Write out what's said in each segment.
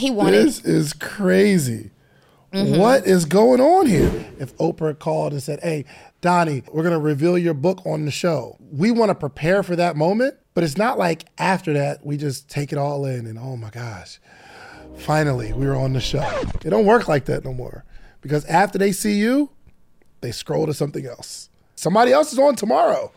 he wanted This is crazy. Mm-hmm. What is going on here? If Oprah called and said, Hey, Donni, we're going to reveal your book on the show, we want to prepare for that moment. But it's not like after that, we just take it all in and oh my gosh, finally, we were on the show. It don't work like that no more. Because after they see you, they scroll to something else. Somebody else is on tomorrow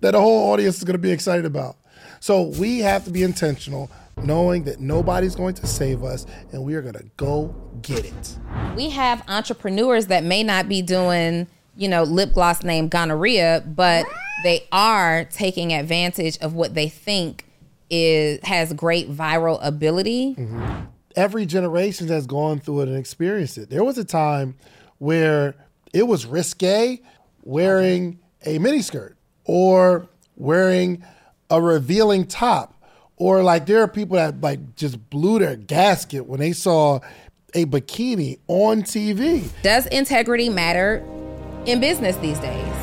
that the whole audience is going to be excited about. So we have to be intentional, knowing that nobody's going to save us and we are going to go get it. we have entrepreneurs that may not be doing, you know, lip gloss named gonorrhea, but they are taking advantage of what they think is has great viral ability. Mm-hmm. Every generation has gone through it and experienced it. There was a time where it was risque wearing a miniskirt or wearing a revealing top. Or like there are people that like just blew their gasket when they saw a bikini on TV. Does integrity matter in business these days?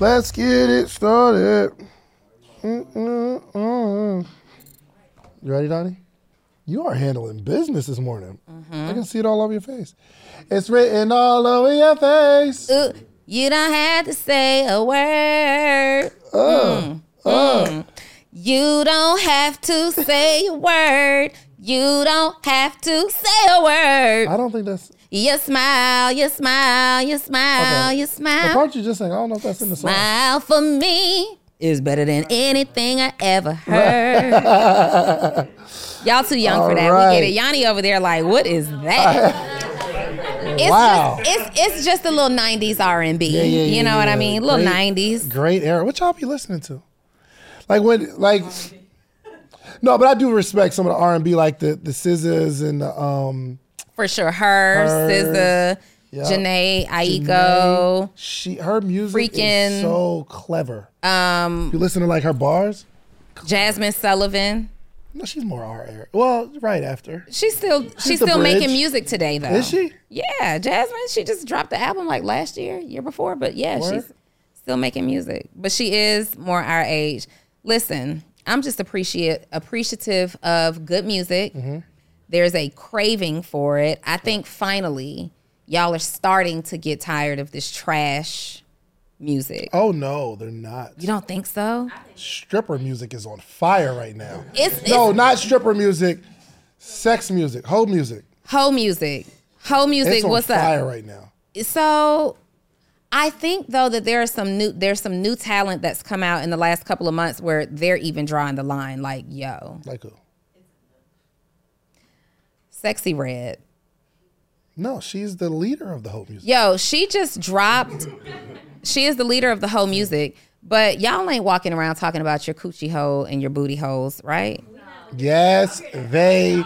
Let's get it started. Mm-mm-mm. You ready, Donni? You are handling business this morning. I can see it all over your face. It's written all over your face. Ooh, you don't have to say a word. Uh, Mm, mm. You don't have to say a word. You don't have to say a word. I don't think that's You smile, you smile, you smile, Okay. you the smile. part you just sang. I don't know if that's in the song. Smile for me is better than anything I ever heard. Y'all too young for that. All We get it. Yanni over there, like, what is that? It's Wow. just it's it's just a little '90s R&B. Yeah, yeah, you yeah, know what I yeah. mean? Little Great- '90s. Great era. What y'all be listening to? Like when like No, but I do respect some of the R and B like the the scissors and the um For sure. Her, Hers. SZA, Yeah. Jhené, Aiko. she her music Freaking- is so clever. Um you listen to like her bars? Jazmine Sullivan. No, she's more R. Well, right after. She's still she's, the still making music today though. Is she? Yeah, Jazmine. She just dropped the album like last year, year before. But yeah, Word. she's still making music. But she is more our age. Listen, I'm just appreciate appreciative of good music. Mm-hmm. There's a craving for it. I think finally y'all are starting to get tired of this trash music. Oh no, they're not. You don't think so? stripper music is on fire right now. It's, no, it's not stripper music, sex music, whole music. hoe music. Hoe music. What's that? It's on What's fire up? right now. So I think though that there are some new there's some new talent that's come out in the last couple of months where they're even drawing the line like, yo, Like who? Sexyy Red. No, she's the leader of the whole music. Yo, she just dropped she is the leader of the whole music, but y'all ain't walking around talking about your coochie hole and your booty holes, right? Yes, they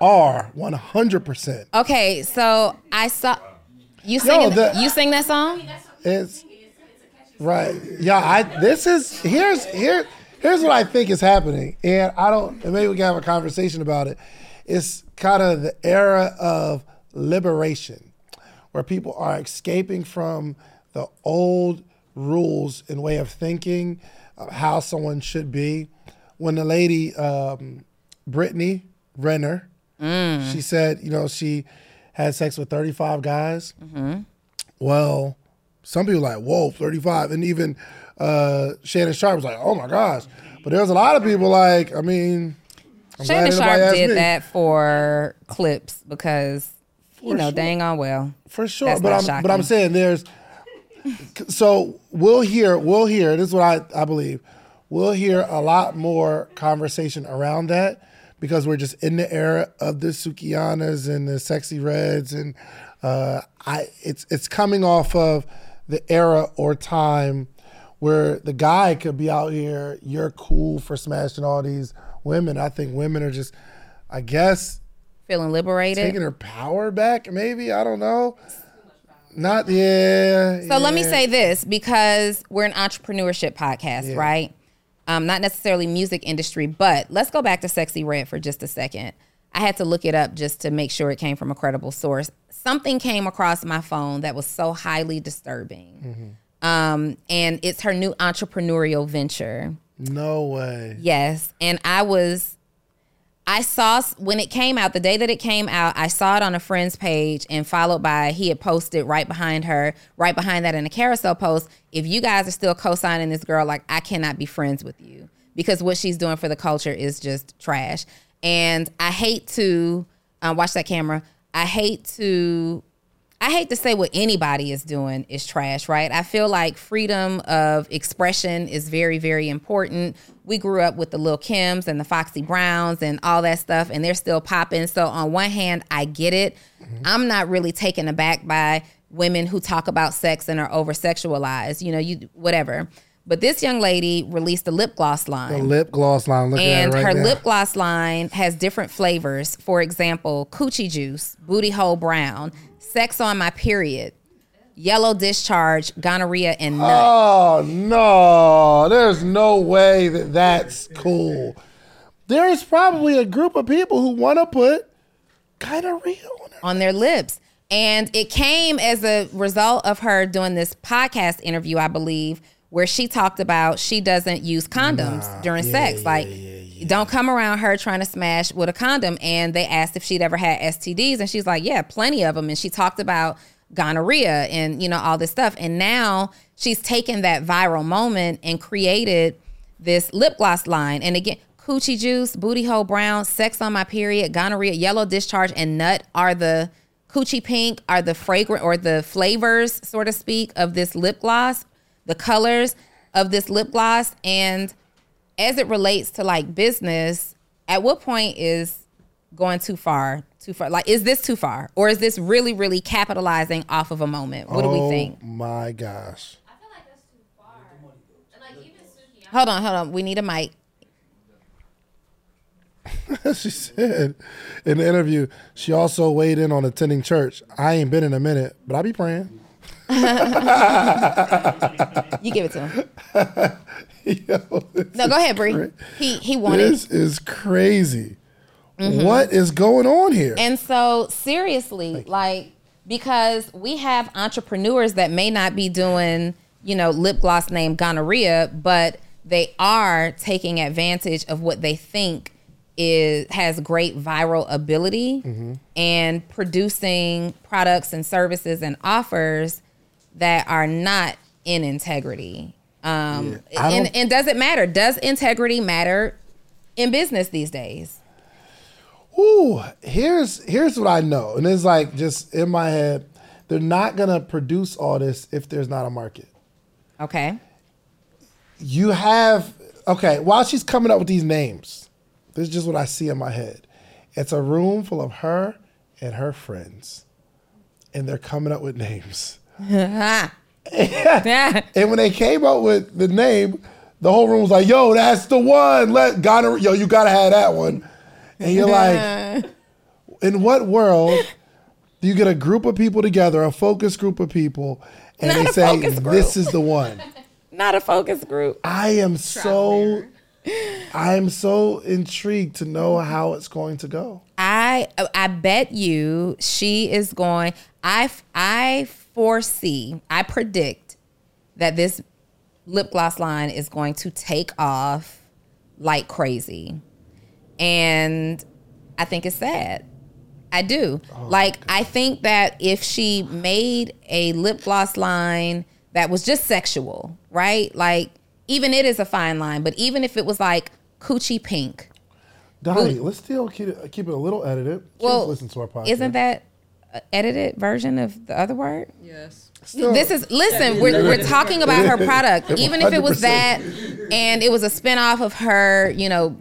are 100%. Okay, so I saw you sing the- you sing that song? It's right. Yeah, I this is here's here here's what I think is happening. And I don't and maybe we can have a conversation about it. It's kind of the era of liberation where people are escaping from the old rules and way of thinking of how someone should be. When the lady um, Brittany Renner, she said, you know, she had sex with 35 guys. Well, some people like, whoa, 35. And even uh, Shannon Sharpe was like, oh my gosh. But there's a lot of people like, I mean, I'm Shannon Sharpe asked did me. that for clips because you know, sure. dang on well. For sure. That's but I'm shocking. but I'm saying there's so we'll hear we'll hear, this is what I, I believe. We'll hear a lot more conversation around that because we're just in the era of the Sukihanas and the Sexyy Reds and uh I it's it's coming off of the era or time where the guy could be out here, you're cool for smashing all these women. I think women are just I guess Feeling liberated. taking her power back, maybe. I don't know. Not yeah. So let me say this because we're an entrepreneurship podcast, right? Um, not necessarily music industry, but let's go back to Sexyy Red for just a second. I had to look it up just to make sure it came from a credible source. Something came across my phone that was so highly disturbing. Um, and it's her new entrepreneurial venture. No way. Yes. And I was I saw when it came out, the day that it came out, I saw it on a friend's page and followed by he had posted right behind her, right behind that in a carousel post. If you guys are still co signing this girl, like I cannot be friends with you because what she's doing for the culture is just trash. And I hate to uh, watch that camera. I hate to I hate to say what anybody is doing is trash, right? I feel like freedom of expression is very, very important. We grew up with the Lil Kims and the Foxy Browns and all that stuff, and they're still popping. So, on one hand, I get it. Mm-hmm. I'm not really taken aback by women who talk about sex and are over sexualized, you know, you whatever. But this young lady released a lip gloss line. The lip gloss line. Look and right her now. lip gloss line has different flavors. For example, coochie juice, booty hole brown, sex on my period, yellow discharge, gonorrhea, and nut. Oh no, there's no way that that's cool. There's probably a group of people who want to put gonorrhea on, on their lips. And it came as a result of her doing this podcast interview, I believe, where she talked about she doesn't use condoms nah, during yeah, sex. Yeah, like, yeah, don't come around her trying to smash with a condom. And they asked if she'd ever had STDs, and she's like, yeah, plenty of them. And she talked about gonorrhea and you know all this stuff. And now she's taken that viral moment and created this lip gloss line. And again, coochie juice, booty hole brown, sex on my period, gonorrhea, yellow discharge, and nut are the coochie pink are the fragrant or the flavors, so to speak, of this lip gloss, the colors of this lip gloss. And as it relates to like business, at what point is going too far? Too far? Like, is this too far? Or is this really, really capitalizing off of a moment? What oh, do we oh think? my gosh. I feel like that's too far. And like even Suki, hold on, hold on. We need a mic. she said in the interview, she also weighed in on attending church. I ain't been in a minute, but I be praying. you give it to him. Yo, no, go ahead, Bree. He he wanted. This is crazy. Mm-hmm. What is going on here? And so, seriously, like because we have entrepreneurs that may not be doing, you know, lip gloss named gonorrhea, but they are taking advantage of what they think is has great viral ability mm-hmm. and producing products and services and offers that are not in integrity. Um, yeah, and, and does it matter? Does integrity matter in business these days? Ooh, here's here's what I know, and it's like just in my head, they're not gonna produce all this if there's not a market. Okay. You have okay. While she's coming up with these names, this is just what I see in my head. It's a room full of her and her friends, and they're coming up with names. and when they came up with the name, the whole room was like, "Yo, that's the one. Let gonorrhea. Yo, you gotta have that one." And you're like, in what world do you get a group of people together, a focus group of people, and Not they say this is the one? Not a focus group. I am so I am so intrigued to know how it's going to go. I I bet you she is going I I foresee, I predict that this lip gloss line is going to take off like crazy. And I think it's sad. I do. Oh, like, I think that if she made a lip gloss line that was just sexual, right? Like, even it is a fine line, but even if it was like coochie pink. Donni, let's still keep it, keep it a little edited. Kids well, listen to our podcast. Isn't that edited version of the other word? Yes. Still, this is listen. We're, we're talking about her product, even if it was that, and it was a spinoff of her, you know,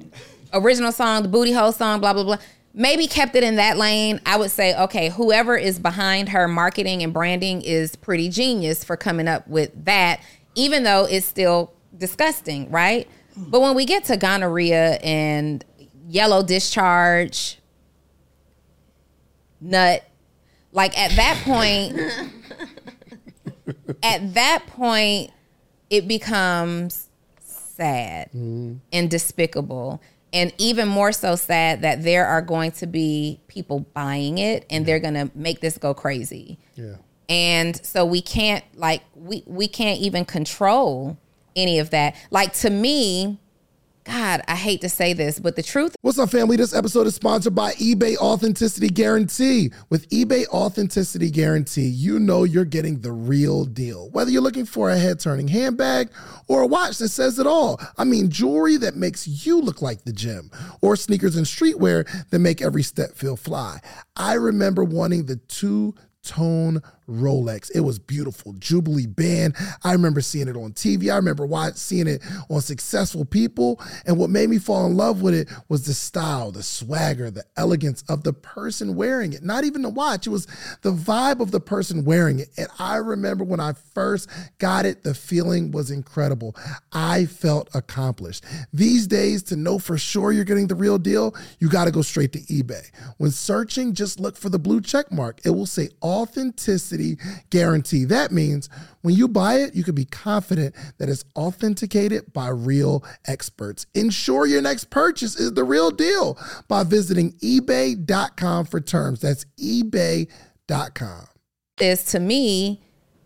original song, the booty hole song, blah blah blah. Maybe kept it in that lane. I would say, okay, whoever is behind her marketing and branding is pretty genius for coming up with that, even though it's still disgusting, right? But when we get to gonorrhea and yellow discharge, nut, like at that point, at that point, it becomes sad mm-hmm. and despicable. And even more so sad that there are going to be people buying it and they're going to make this go crazy. Yeah. And so we can't like we we can't even control any of that. Like to me, God, I hate to say this, but the truth What's up, family? This episode is sponsored by eBay Authenticity Guarantee. With eBay Authenticity Guarantee, you know you're getting the real deal. Whether you're looking for a head turning handbag or a watch that says it all, I mean, jewelry that makes you look like the gym, or sneakers and streetwear that make every step feel fly. I remember wanting the two tone Rolex. It was beautiful. Jubilee band. I remember seeing it on TV. I remember watching seeing it on successful people. And what made me fall in love with it was the style, the swagger, the elegance of the person wearing it. Not even the watch. It was the vibe of the person wearing it. And I remember when I first got it, the feeling was incredible. I felt accomplished. These days, to know for sure you're getting the real deal, you got to go straight to eBay. When searching, just look for the blue check mark. It will say authenticity guarantee. That means when you buy it, you can be confident that it's authenticated by real experts. Ensure your next purchase is the real deal by visiting eBay.com for terms. That's eBay.com. is to me,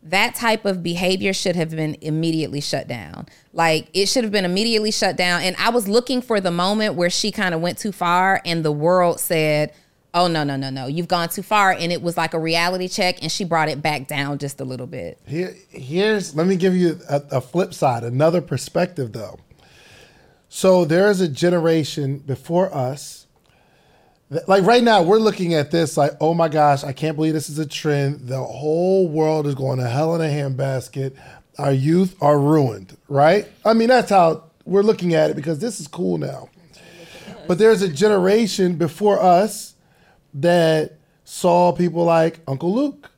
that type of behavior should have been immediately shut down. Like it should have been immediately shut down. And I was looking for the moment where she kind of went too far and the world said, oh, no, no, no, no, you've gone too far. And it was like a reality check and she brought it back down just a little bit. Here, here's let me give you a, a flip side, another perspective though. So there is a generation before us. that- Like right now, we're looking at this like, oh my gosh, I can't believe this is a trend. The whole world is going to hell in a handbasket. Our youth are ruined, right? I mean, that's how we're looking at it because this is cool now. But there's a generation before us that saw people like Uncle Luke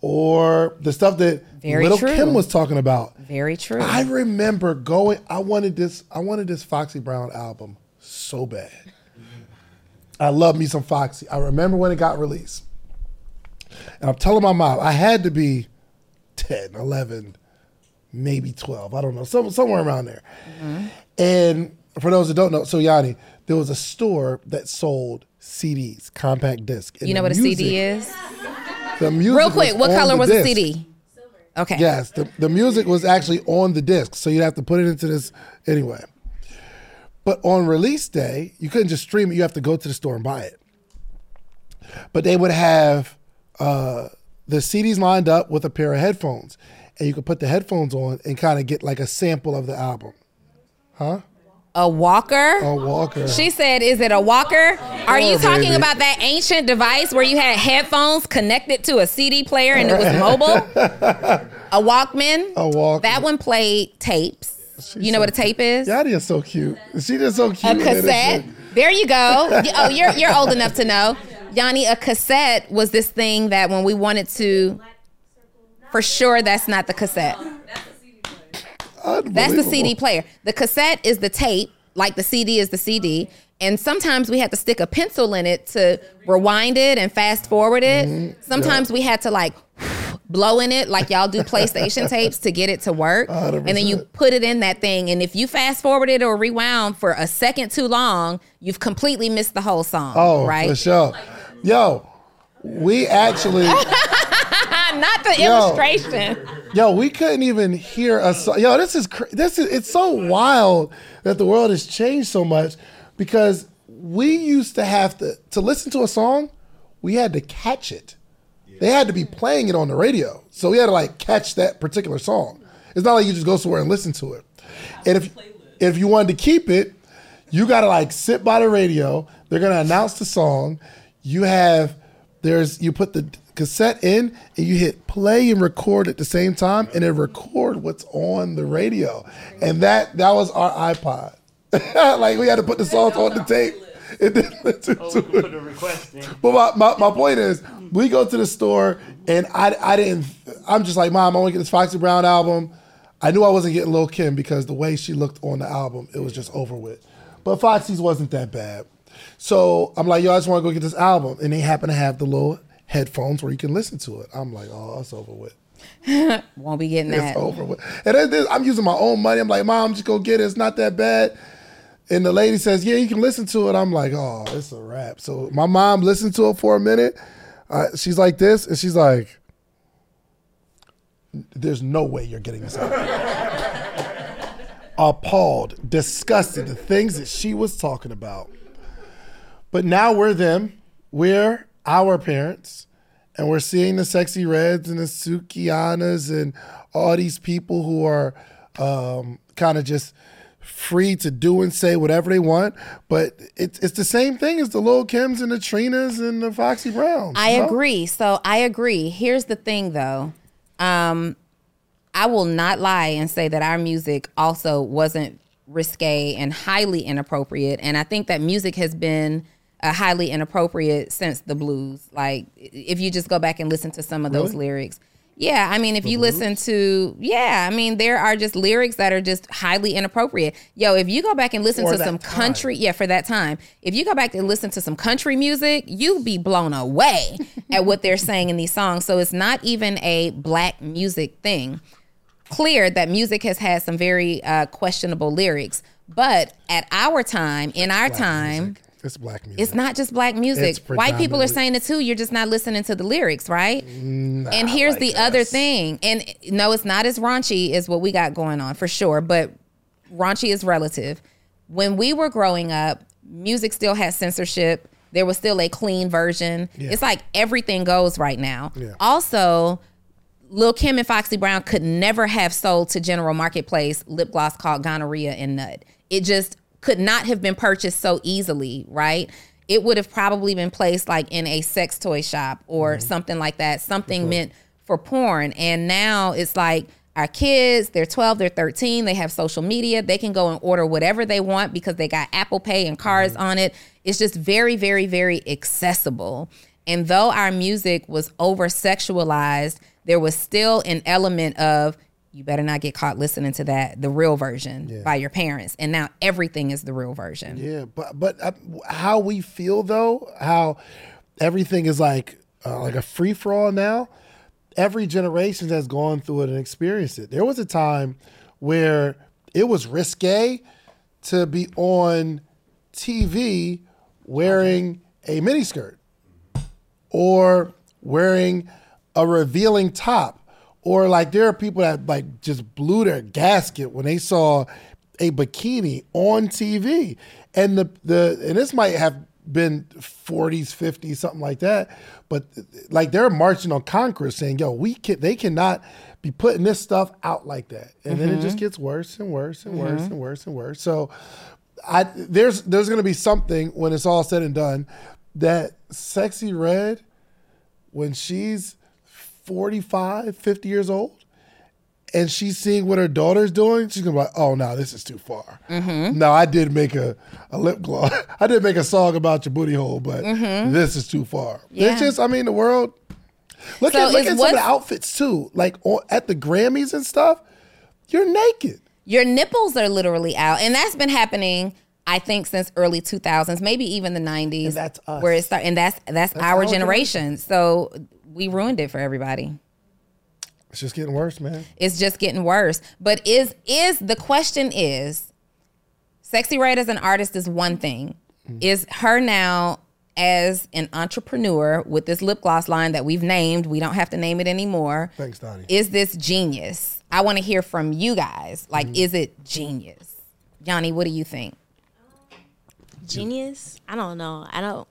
or the stuff that Very Little true. Kim was talking about. Very true. I remember going. I wanted this. I wanted this Foxy Brown album so bad. I love me some Foxy. I remember when it got released, and I'm telling my mom I had to be 10, 11, maybe 12. I don't know, some, somewhere around there. Mm-hmm. And for those that don't know, so Yanni, there was a store that sold CDs, compact disc. and you know what a music- CD is? The music Real quick, what color was the disc. CD? Silver. Okay. Yes, the, the music was actually on the disc, so you'd have to put it into this anyway. But on release day, you couldn't just stream it; you have to go to the store and buy it. But they would have uh, the CDs lined up with a pair of headphones, and you could put the headphones on and kind of get like a sample of the album. A walker? A Walker. She said, "Is it a walker? Are you talking baby. about that ancient device where you had headphones connected to a CD player and it was mobile? a Walkman? A Walkman. That one played tapes. you know what a tape is? Yanni is so cute. She just so cute. A cassette. There you go. Oh, you're you're old enough to know. Yanni, a cassette was this thing that when we wanted to, for sure, that's not the cassette. That's the CD player. The cassette is the tape, like the CD is the CD. And sometimes we had to stick a pencil in it to rewind it and fast forward it. Mm-hmm. Sometimes we had to like blow in it, like y'all do PlayStation tapes to get it to work. And then you put it in that thing. And if you fast forwarded or rewound for a second too long, you've completely missed the whole song. Oh, right? for sure. Yo, we actually. Not the Yo. illustration. Yo, we couldn't even hear a song. Yo, this is cr- this is it's so wild that the world has changed so much because we used to have to to listen to a song, we had to catch it. They had to be playing it on the radio, so we had to like catch that particular song. It's not like you just go somewhere and listen to it. And if if you wanted to keep it, you got to like sit by the radio. They're gonna announce the song. You have there's you put the cassette in and you hit play and record at the same time, and it record what's on the radio. And that that was our iPod. like we had to put the songs on the tape. And then listen Oh, to it. put request in. But my, my, my point is, we go to the store and I, I didn't, I'm just like, Mom, I want to get this Foxy Brown album. I knew I wasn't getting Lil Kim because the way she looked on the album, it was just over with. But Foxy's wasn't that bad. So I'm like, yo, I just want to go get this album. And they happen to have the little headphones where you can listen to it. I'm like, oh, it's over with. Won't be getting It's that. It's over with. And then, I'm using my own money. I'm like, Mom, just go get it. It's not that bad. And the lady says, Yeah, you can listen to it. I'm like, Oh, it's a wrap. So my mom listened to it for a minute. Uh, she's like this, and she's like, There's no way you're getting this out. appalled, disgusted, the things that she was talking about. But now we're them. We're our parents. And we're seeing the Sexyy Reds and the Sukihanas and all these people who are um, kind of just free to do and say whatever they want. But it's it's the same thing as the Lil Kims and the Trinas and the Foxy Browns. I know? agree. So I agree. Here's the thing though. Um I will not lie and say that our music also wasn't risque and highly inappropriate. And I think that music has been uh, highly inappropriate since the blues. Like if you just go back and listen to some of those Really? lyrics. Yeah, I mean, if you listen to, yeah, I mean, there are just lyrics that are just highly inappropriate. Yo, if you go back and listen For to some time. country, yeah, for that time, if you go back and listen to some country music, you'd be blown away at what they're saying in these songs. So it's not even a black music thing. Clear that music has had some very uh, questionable lyrics, but at our time, in our time, Music. It's black music. it's not just black music. White people are saying it too. You're just not listening to the lyrics, right? and here's like the other thing. And no, it's not as raunchy as what we got going on for sure, but raunchy is relative. When we were growing up, music still had censorship. There was still a clean version. Yeah. It's like everything goes right now. Yeah. Also, Lil Kim and Foxy Brown could never have sold to General Marketplace lip gloss called Gonorrhea and Nut. It just could not have been purchased so easily, right? It would have probably been placed like in a sex toy shop or mm-hmm. something like that, something meant for porn. And now it's like our kids, they're 12, they're 13, they have social media, they can go and order whatever they want because they got Apple Pay and cards mm-hmm. on it. It's just very, very, very accessible. And though our music was over sexualized, there was still an element of you better not get caught listening to that, the real version by your parents. And now everything is the real version. Yeah, but but uh, how we feel though, how everything is like uh, like a free for all now. Every generation has gone through it and experienced it. There was a time where it was risque to be on TV wearing a miniskirt or wearing a revealing top or like there are people that like just blew their gasket when they saw a bikini on TV and the the and this might have been 40s 50s something like that. But like they're marching on Congress saying yo we can they cannot be putting this stuff out like that. And then it just mm-hmm. gets worse and worse and worse mm-hmm. and worse and worse. So I there's there's gonna be something when it's all said and done that Sexyy Red when she's 45, 50 years old and she's seeing what her daughter's doing, she's gonna be like, oh no, this is too far. Mm-hmm. No, I did make a, a lip gloss. I did make a song about your booty hole, but this is too far. Mm-hmm. Yeah. It's just, I mean, the world. Look So at look at some of the outfits too. Like on, at the Grammys and stuff, you're naked. Your nipples are literally out. And that's been happening. I think since early 2000s, maybe even the 90s. And that's us. Where it started, and that's that's, our, our generation. So we ruined it for everybody. It's just getting worse, man. It's just getting worse. But is is the question is, Sexyy Red as an artist is one thing. Mm. Is her now as an entrepreneur with this lip gloss line that we've named? We don't have to name it anymore. Thanks, Donni. Is this genius? I want to hear from you guys. Like, Mm. is it genius? Yanni, what do you think? Genius? I don't know. I don't.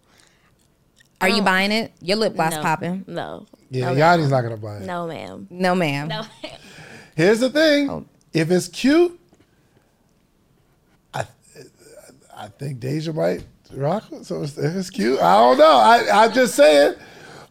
Are you buying it? Your lip gloss no, popping? No. Yeah, no, Yanni's not gonna buy it. No, ma'am. No, ma'am. No. Here's the thing: Oh. if it's cute, I I think Deja might rock it. So if it's cute, I don't know. I I'm just saying.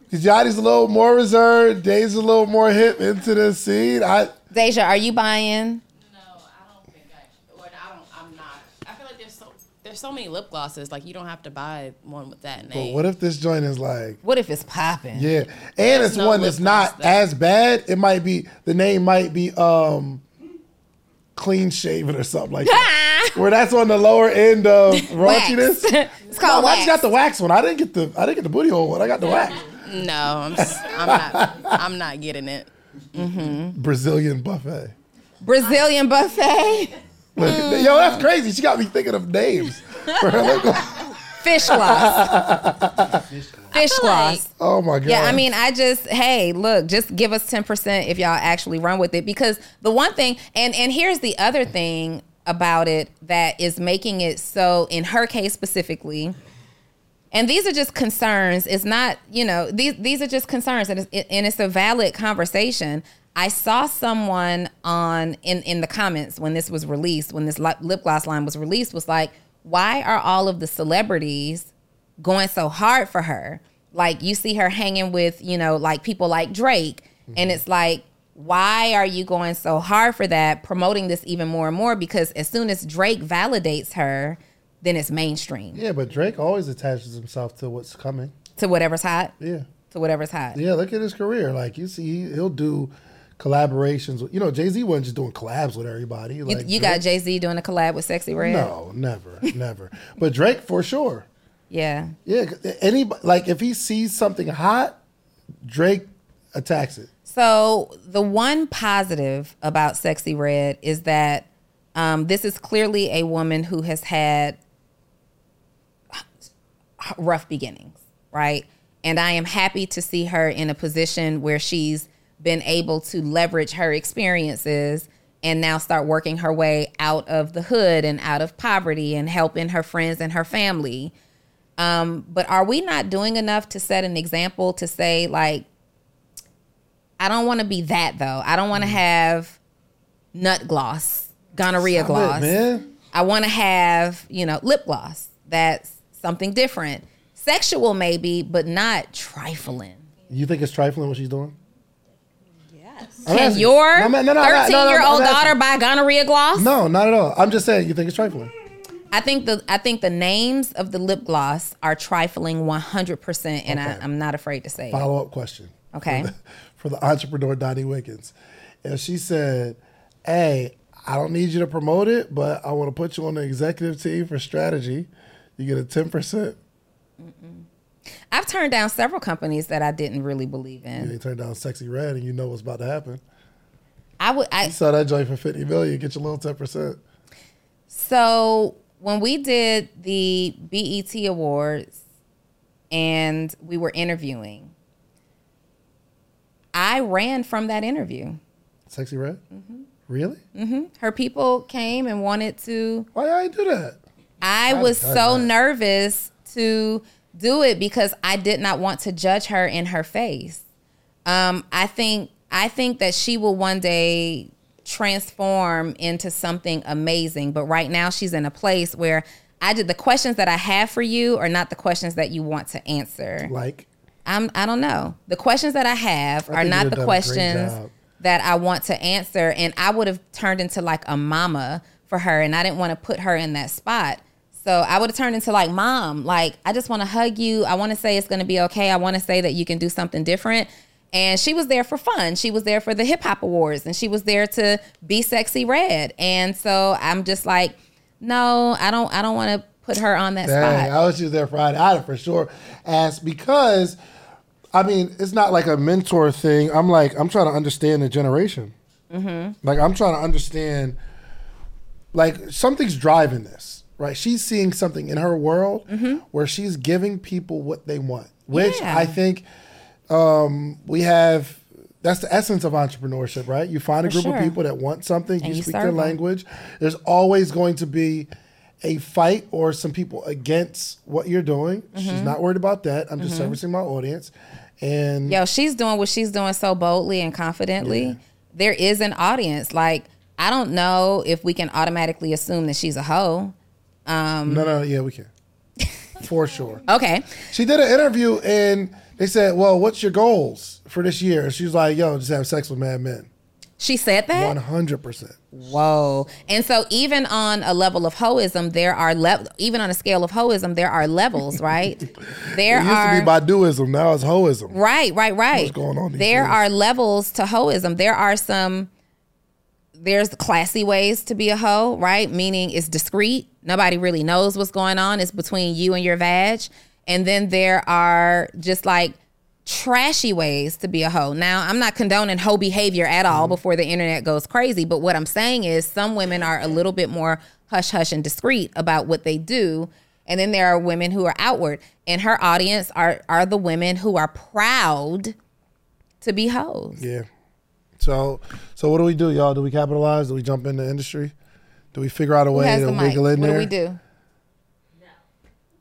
Because Yanni's a little more reserved, Deja's a little more hip into the scene. I Deja, are you buying? No, I don't think I. Or I don't. I'm not. I feel like there's so there's so many lip glosses. Like you don't have to buy one with that name. but what if this joint is like What if it's popping? Yeah, and it's no one that's not there. as bad. It might be the name might be um clean shaven or something like that. Where that's on the lower end of raunchiness. it's called No, I wax. just got the wax one. I didn't get the I didn't get the booty hole one. I got the wax. No, I'm. Just, I'm not. I'm not getting it. Mm-hmm. Brazilian buffet. Brazilian buffet. Look, Yo, that's crazy. She got me thinking of names. for her lip gloss. Fish gloss. Fish gloss. oh my god. Yeah, I mean, I just hey, look, just give us ten percent if y'all actually run with it because the one thing, and and here's the other thing, about it that is making it so in her case specifically and these are just concerns it's not you know these these are just concerns and it's, and it's a valid conversation i saw someone on in in the comments when this was released when this lip lip gloss line was released was like why are all of the celebrities going so hard for her like you see her hanging with you know like people like drake and mm-hmm. it's like why are you going so hard for that promoting this even more and more because as soon as drake validates her then it's mainstream Yeah, but Drake always attaches himself to what's coming. to whatever's hot Yeah. to whatever's hot Yeah, look at his career. Like you see, he'll do collaborations. With, you know, Jay Z wasn't just doing collabs with everybody. you, Like you got Drake- jay-z doing a collab with Sexyy Red no, never, never. But Drake for sure. yeah Yeah, anybody like if he sees something hot, Drake attacks it. So the one positive about Sexyy Red is that um, this is clearly a woman who has had rough beginnings, right? And I am happy to see her in a position where she's been able to leverage her experiences and now start working her way out of the hood and out of poverty and helping her friends and her family. Um, but are we not doing enough to set an example to say, like, I don't want to be that though. I don't want to have nut gloss, gonorrhea Mm. Stop gloss. man. I want to have, you know, lip gloss. That's something different. Sexual maybe, but not trifling. You think it's trifling what she's doing? Yes. I'm Can asking. your No, man, no, no, no, no, no, 13 year old I'm asking. daughter buy gonorrhea gloss? No, not at all. I'm just saying you think it's trifling. I think the I think the names of the lip gloss are trifling 100%, and I, Okay. I'm not afraid to say it. Follow up question. Okay. For the, for the entrepreneur Donni Wiggins. If she said, Hey, I don't need you to promote it, but I want to put you on the executive team for strategy, you get a 10%. I've turned down several companies that I didn't really believe in. You turn down Sexyy Red and you know what's about to happen. I would I You saw that joint for 50 million, get your little 10%. So when we did the BET Awards and we were interviewing, I ran from that interview. Sexy Red? Mm-hmm. Really? Her people came and wanted to. Why y'all ain't do that? I I'd was so that. nervous to do it because I did not want to judge her in her face. Um, I think I think that she will one day transform into something amazing. But right now she's in a place where I did the questions that I have for you are not the questions that you want to answer. Like, I'm I don't know. The questions that I have I are not the done a great questions that I want to answer. And I would have turned into like a mama for her, and I didn't want to put her in that spot. So I would have turned into like mom. Like I just want to hug you. I want to say it's going to be okay. I want to say that you can do something different. And she was there for fun. She was there for the hip hop awards, and she was there to be Sexyy Red. And so I'm just like, no, I don't. I don't want to put her on that dang, spot. I was just there Friday. I'd have for sure asked because, I mean, it's not like a mentor thing. I'm like, I'm trying to understand the generation. Mm-hmm. Like, I'm trying to understand, like, something's driving this, right? She's seeing something in her world where she's giving people what they want, which Mm-hmm. Yeah. I think um, we have. That's the essence of entrepreneurship, right? You find a For group sure. of people that want something, you, you speak their serve 'em. language. There's always going to be a fight or some people against what you're doing. She's Mm-hmm. not worried about that. I'm just servicing my audience. And Yo, she's doing what she's doing so boldly and confidently. There is an audience. Like, I don't know if we can automatically assume that she's a hoe. Um, no, no, yeah, we can. For sure. Okay. She did an interview and they said, Well, what's your goals for this year? And she was like, Yo, just have sex with mad men. She said that? 100%. Whoa. And so even on a level of hoism, there are le- even on a scale of hoism, there are levels, right? There It used are to be Baduism, now it's hoism. Right, right, right. What's going on there days? are levels to hoism. There are some there's classy ways to be a hoe, right? Meaning it's discreet. Nobody really knows what's going on. It's between you and your vag. And then there are just like trashy ways to be a hoe. Now, I'm not condoning hoe behavior at all mm-hmm. before the internet goes crazy, but what I'm saying is some women are a little bit more hush hush and discreet about what they do. And then there are women who are outward. And her audience are are the women who are proud to be hoes. Yeah. So, so what do we do, y'all? Do we capitalize? Do we jump in the industry? Do we figure out a way to the mic? wiggle in what there? do we do? No.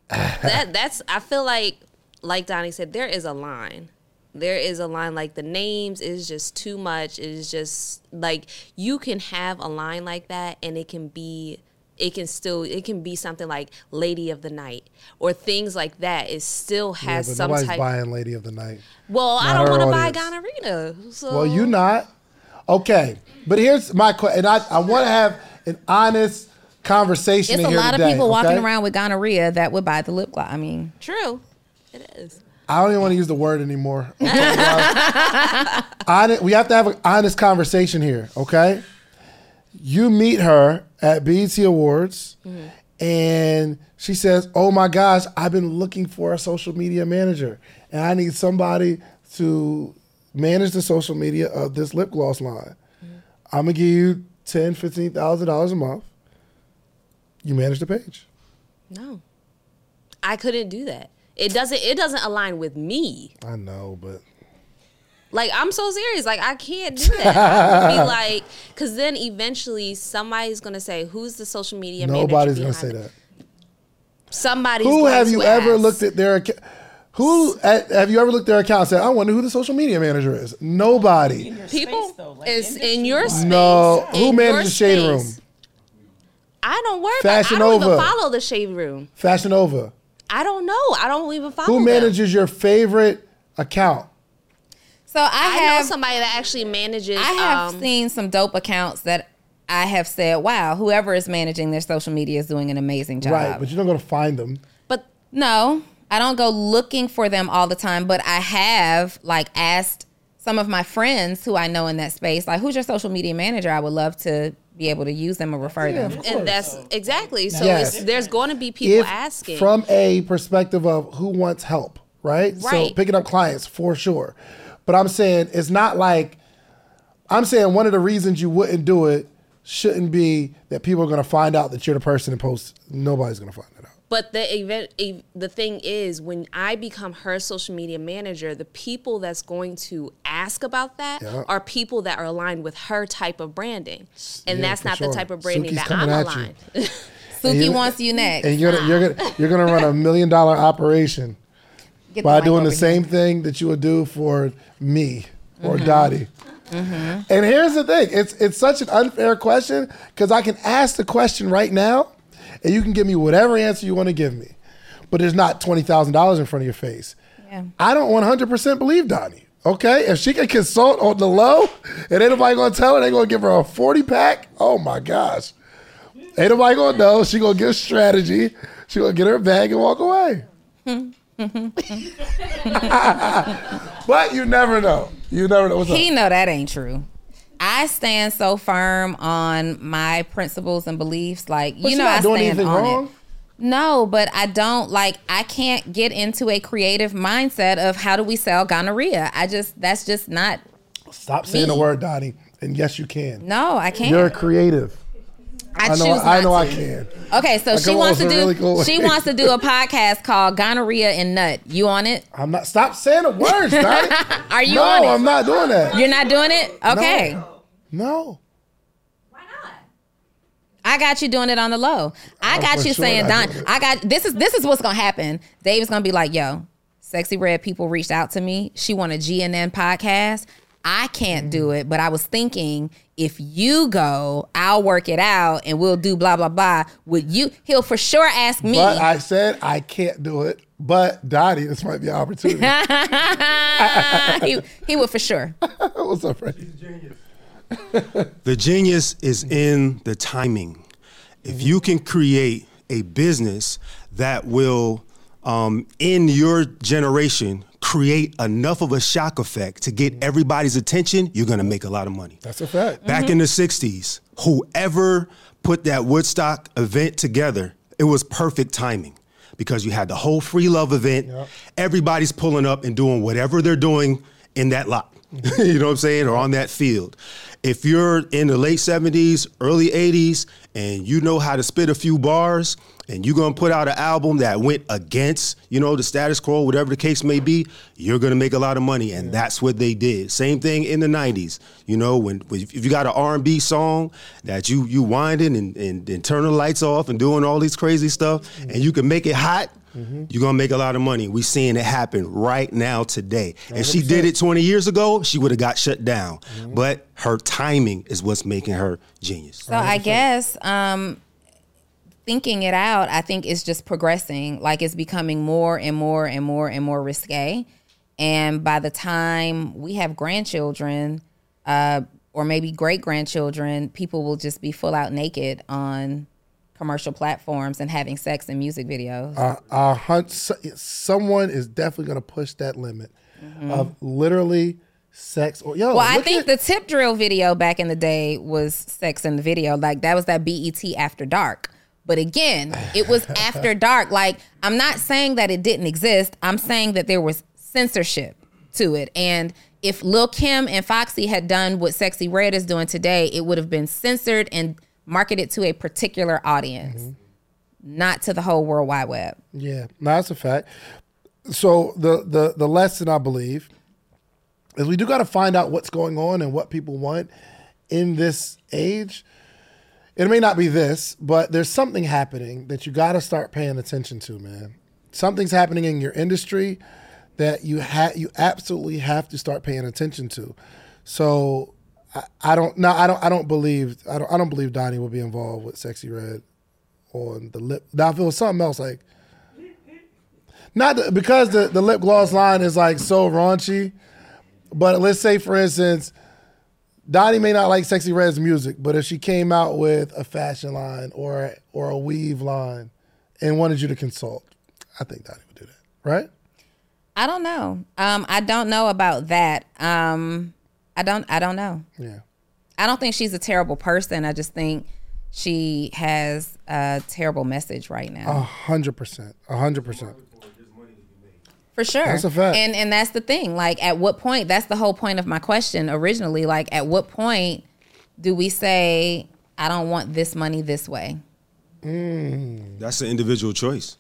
that that's I feel like like Donni said, there is a line. There is a line like the names is just too much. It is just like you can have a line like that and it can be it can still it can be something like Lady of the Night or things like that. It still Yeah, has but some nobody's type buying Lady of the Night. Well, I don't want to buy gonorrhea. So Well, you not. Okay, but here's my question, and I, I want to have an honest conversation. It's in a here lot today, of people walking around with gonorrhea that would buy the lip gloss. I mean, true. It is. I don't even want to use the word anymore. Okay, honest, we have to have an honest conversation here, okay? You meet her at BET Awards, mm-hmm. and she says, "Oh my gosh, I've been looking for a social media manager, and I need somebody to manage the social media of this lip gloss line. Mm-hmm. I'm gonna give you ten, fifteen thousand dollars a month. You manage the page." No. I couldn't do that. It doesn't it doesn't align with me. I know, but Like I'm so serious. Like I can't do that. I would be like, because then eventually somebody's gonna say, "Who's the social media manager?" nobody's gonna say that. Somebody. Who have you ever ask. looked at their account? Who at, have you ever looked at their account and said, "I wonder who the social media manager is"? Nobody. People space, though, like is in your space. No. Who manages the shade room? I don't worry Fashion about. I don't Nova. even follow the shade room. Fashion Nova. I don't know. I don't even follow. Who them. manages your favorite account? So I, I have know somebody that actually manages. I have um, seen some dope accounts that I have said, "Wow, whoever is managing their social media is doing an amazing job." Right, but you're not going to find them. but No, I don't go looking for them all the time, but I have like asked some of my friends who I know in that space, like, who's your social media manager? I would love to be able to use them or refer them. and that's exactly so. Yes. There's going to be people If asking. from a perspective of who wants help, right? Right. So picking up clients for sure. But I'm saying it's not like I'm saying one of the reasons you wouldn't do it shouldn't be that people are going to find out that you're the person and post. Nobody's going to find that out. But the event, the thing is, when I become her social media manager, the people that's going to ask about that Yeah. are people that are aligned with her type of branding, and Yeah, that's not sure. the type of branding Suki's that coming I'm aligned. Suki wants you next. And you're gonna, you're gonna you're gonna run a million dollar operation Get by mic doing the over same here. thing that you would do for me or Mm-hmm. Dottie. And here's the thing: it's it's such an unfair question because I can ask the question right now, and you can give me whatever answer you want to give me, but there's not twenty thousand dollars in front of your face. Yeah. I don't one hundred percent believe Donni. Okay, if she can consult on the low, and ain't nobody gonna tell her they gonna give her a forty pack. Oh my gosh, ain't nobody gonna know. She gonna give strategy. She gonna get her bag and walk away. but you never know. You never know. What's up? He know that ain't true. I stand so firm on my principles and beliefs. Like But you know, not I doing stand anything on wrong. it. No, but I don't like. I can't get into a creative mindset of how do we sell gonorrhea. I just that's just not. Stop saying the word, Donni. And yes, you can. No, I can't. You're creative. I, I choose know. not I know. I to. can. Okay, so she wants to do. a really cool she wants to do a podcast called Gonorrhea and Nut. You on it? I'm not. Stop saying the words. Are you no, on it? No, I'm not doing that. You're not doing it? Okay. No. No. Why not? I got you doing it on the low. I I'm got you sure saying, Don. I got this is this is what's gonna happen. Dave's gonna be like, yo, Sexyy Red people reached out to me. She want a GNN podcast. I can't do Mm. it, but I was thinking if you go, I'll work it out and we'll do blah blah blah. Would you? He'll for sure ask me. But I said I can't do it. But Dottie, this might be an opportunity. he, he would for sure. What's up, Freddie? The genius is in the timing. If you can create a business that will, um, in your generation, create enough of a shock effect to get everybody's attention, you're gonna make a lot of money. That's a fact. Back mm-hmm. in the 60s, whoever put that Woodstock event together, it was perfect timing because you had the whole free love event. Yep. Everybody's pulling up and doing whatever they're doing in that lot. Mm-hmm. you know what I'm saying? Or on that field. If you're in the late 70s, early 80s, and you know how to spit a few bars, and you're gonna put out an album that went against, you know, the status quo, whatever the case may be, you're gonna make a lot of money, and that's what they did. Same thing in the '90s, you know, when, when if you got an R&B song that you you winding and, and, and turning the lights off and doing all these crazy stuff, mm-hmm. and you can make it hot. You're gonna make a lot of money. We seeing it happen right now today. If she did it 20 years ago, she would have got shut down. But her timing is what's making her genius. So I guess um, thinking it out, I think it's just progressing. Like it's becoming more and more and more and more risque. And by the time we have grandchildren, uh, or maybe great grandchildren, people will just be full out naked on commercial platforms and having sex in music videos. uh, hunt, so- someone is definitely going to push that limit of literally sex. Or yo, Mm-hmm. well, I think at- the tip drill video back in the day was sex in the video. Like that was that BET After Dark. But again, it was after dark. Like I'm not saying that it didn't exist. I'm saying that there was censorship to it. And if Lil Kim and Foxy had done what Sexyy Red is doing today, it would have been censored and marketed to a particular audience, mm-hmm. not to the whole World Wide Web. Yeah, no, that's a fact. So the the the lesson I believe is we do got to find out what's going on and what people want in this age. It may not be this, but there's something happening that you got to start paying attention to, man. Something's happening in your industry that you ha- you absolutely have to start paying attention to. So I, I don't no I don't I don't believe I don't I don't believe Donni will be involved with Sexyy Red on the lip. Now if it was something else like not the, because the, the lip gloss line is like so raunchy, but let's say for instance, Donni may not like Sexyy Red's music, but if she came out with a fashion line or or a weave line and wanted you to consult, I think Donni would do that, right? I don't know. Um, I don't know about that. Um, I don't. I don't know. Yeah. I don't think she's a terrible person. I just think she has a terrible message right now. A now. hundred percent. A hundred percent. For sure. That's a fact. And and that's the thing. Like at what point that's the whole point of my question originally. Like at what point do we say, I don't want this money this way? That's an individual choice.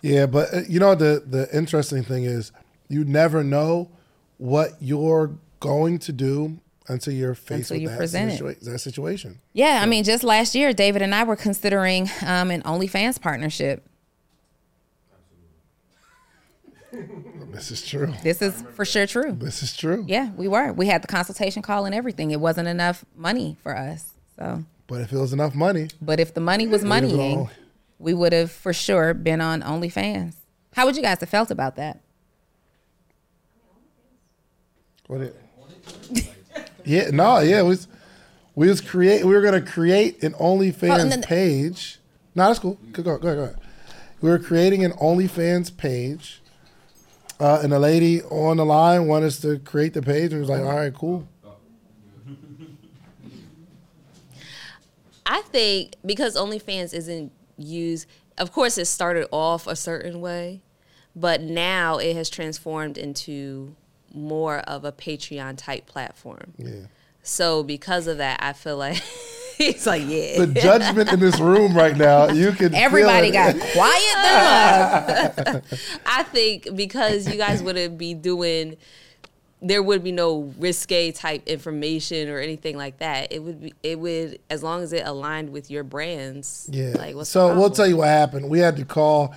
Yeah, but uh, you know the the interesting thing is you never know what you're going to do until you're faced Until with you that, situa- that situation. Yeah, I mean, just last year, David and I were considering um, an OnlyFans partnership. This is true. This is for sure true. This is true. Yeah, we were. We had the consultation call and everything. It wasn't enough money for us. So, But if it was enough money, but if the money was moneying, we would have for sure been on OnlyFans. How would you guys have felt about that? What it? yeah, no, yeah, it was. We was create. We were gonna create an OnlyFans Oh, page. No, that's cool. Go, go, go, go. We were creating an OnlyFans page, uh, and the lady on the line wanted us to create the page, and was like, "All right, cool." I think because OnlyFans isn't used, of course, it started off a certain way, but now it has transformed into more of a Patreon type platform. Yeah. So because of that, I feel like he's like, yeah. The judgment in this room right now, you can. Everybody got quiet. the mug. I think because you guys wouldn't be doing, there would be no risque type information or anything like that. It would be, it would, as long as it aligned with your brands. Yeah. Like, what's so we'll tell you what happened. We had to call,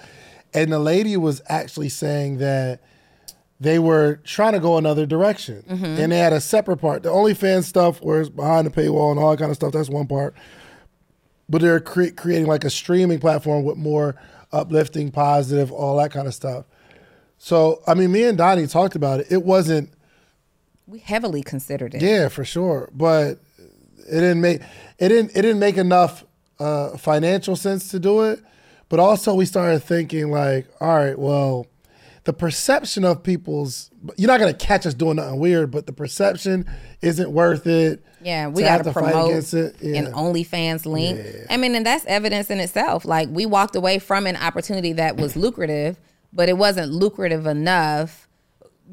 and the lady was actually saying that they were trying to go another direction, Mm-hmm. and they had a separate part. The OnlyFans stuff, where it's behind the paywall and all that kind of stuff, that's one part. But they're cre- creating like a streaming platform with more uplifting, positive, all that kind of stuff. So I mean, me and Donni talked about it. It wasn't. We heavily considered it. Yeah, for sure. But it didn't make it didn't it didn't make enough uh, financial sense to do it. But also we started thinking like, all right, well, the perception of people's you're not gonna catch us doing nothing weird, but the perception isn't worth it. Yeah, we to have to fight promote against it. Yeah. an OnlyFans link. I mean, and that's evidence in itself. Like we walked away from an opportunity that was lucrative, but it wasn't lucrative enough.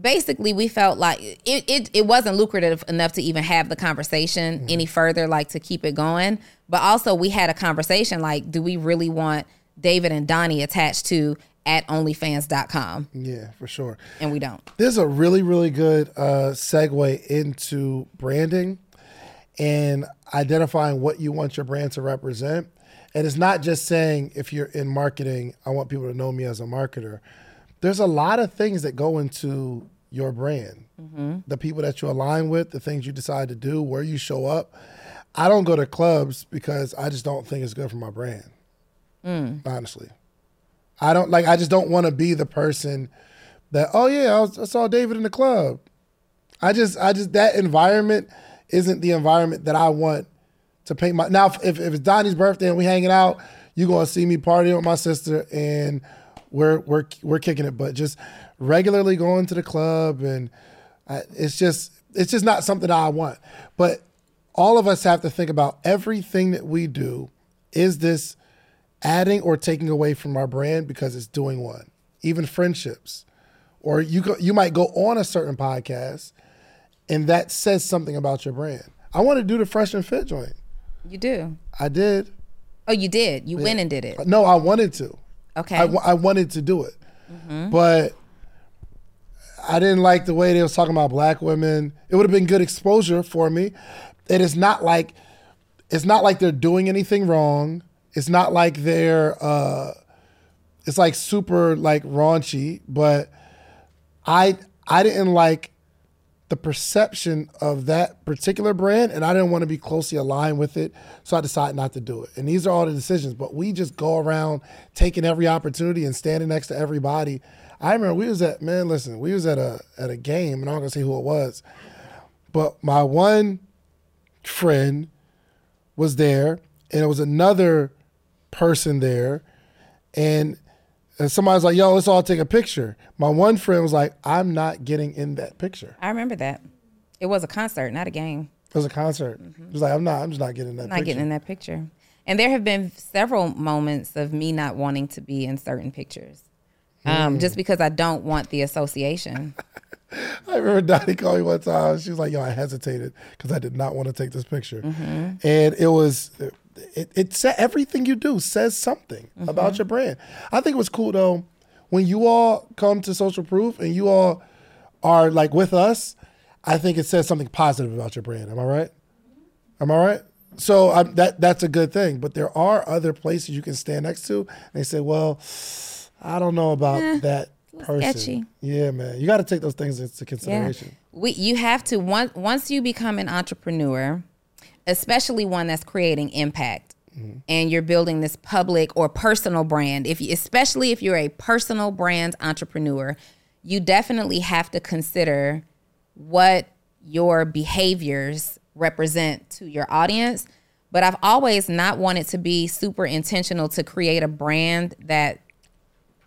basically we felt like it, it it wasn't lucrative enough to even have the conversation mm-hmm. any further like to keep it going but also we had a conversation like do we really want david and donni attached to at onlyfans.com Yeah, for sure. and we don't There's a really, really good uh, segue into branding and identifying what you want your brand to represent. And it's not just saying if you're in marketing, I want people to know me as a marketer. There's a lot of things that go into your brand. The people that you align with, the things you decide to do, where you show up. I don't go to clubs because I just don't think it's good for my brand. Honestly. I don't like I just don't want to be the person that oh yeah I, was, I saw David in the club. I just I just that environment isn't the environment that I want to paint my now if, if it's Donni's birthday and we hanging out, you gonna see me partying with my sister and we're we're we're kicking it. But just regularly going to the club and I, it's just it's just not something I want. But all of us have to think about everything that we do. Is this adding or taking away from our brand because it's doing one? Even friendships, or you go, you might go on a certain podcast, and that says something about your brand. I want to do the fresh and fit joint. you do I did. oh you did you went and did it No, I wanted to. okay I, I wanted to do it, mm-hmm. but I didn't like the way they was talking about black women. It would have been good exposure for me. It is not like it's not like they're doing anything wrong. It's not like they're uh, it's like super like raunchy, but I I didn't like the perception of that particular brand and I didn't want to be closely aligned with it. So I decided not to do it. And these are all the decisions, but we just go around taking every opportunity and standing next to everybody. I remember we was at man, listen, we was at a at a game and I'm not gonna say who it was. But my one friend was there and it was another person there and and somebody was like, yo, let's all take a picture. My one friend was like, I'm not getting in that picture. i remember that it was a concert not a game It was a concert. It was like, I'm not, I'm just not getting in that not picture. getting in that picture and there have been several moments of me not wanting to be in certain pictures um, just because i don't want the association I remember Donni called me one time. She was like, yo, I hesitated because I did not want to take this picture. Mm-hmm. And it was, it, it everything you do says something Mm-hmm. about your brand. I think it was cool though, when you all come to Social Proof and you all are like with us, I think it says something positive about your brand. Am I right? Am I right? So i that that's a good thing. But there are other places you can stand next to. And they say, well, I don't know about that person. sketchy. Yeah, man. You got to take those things into consideration. We you have to once once you become an entrepreneur, especially one that's creating impact and you're building this public or personal brand. If you, especially if you're a personal brand entrepreneur, you definitely have to consider what your behaviors represent to your audience. But I've always not wanted to be super intentional to create a brand that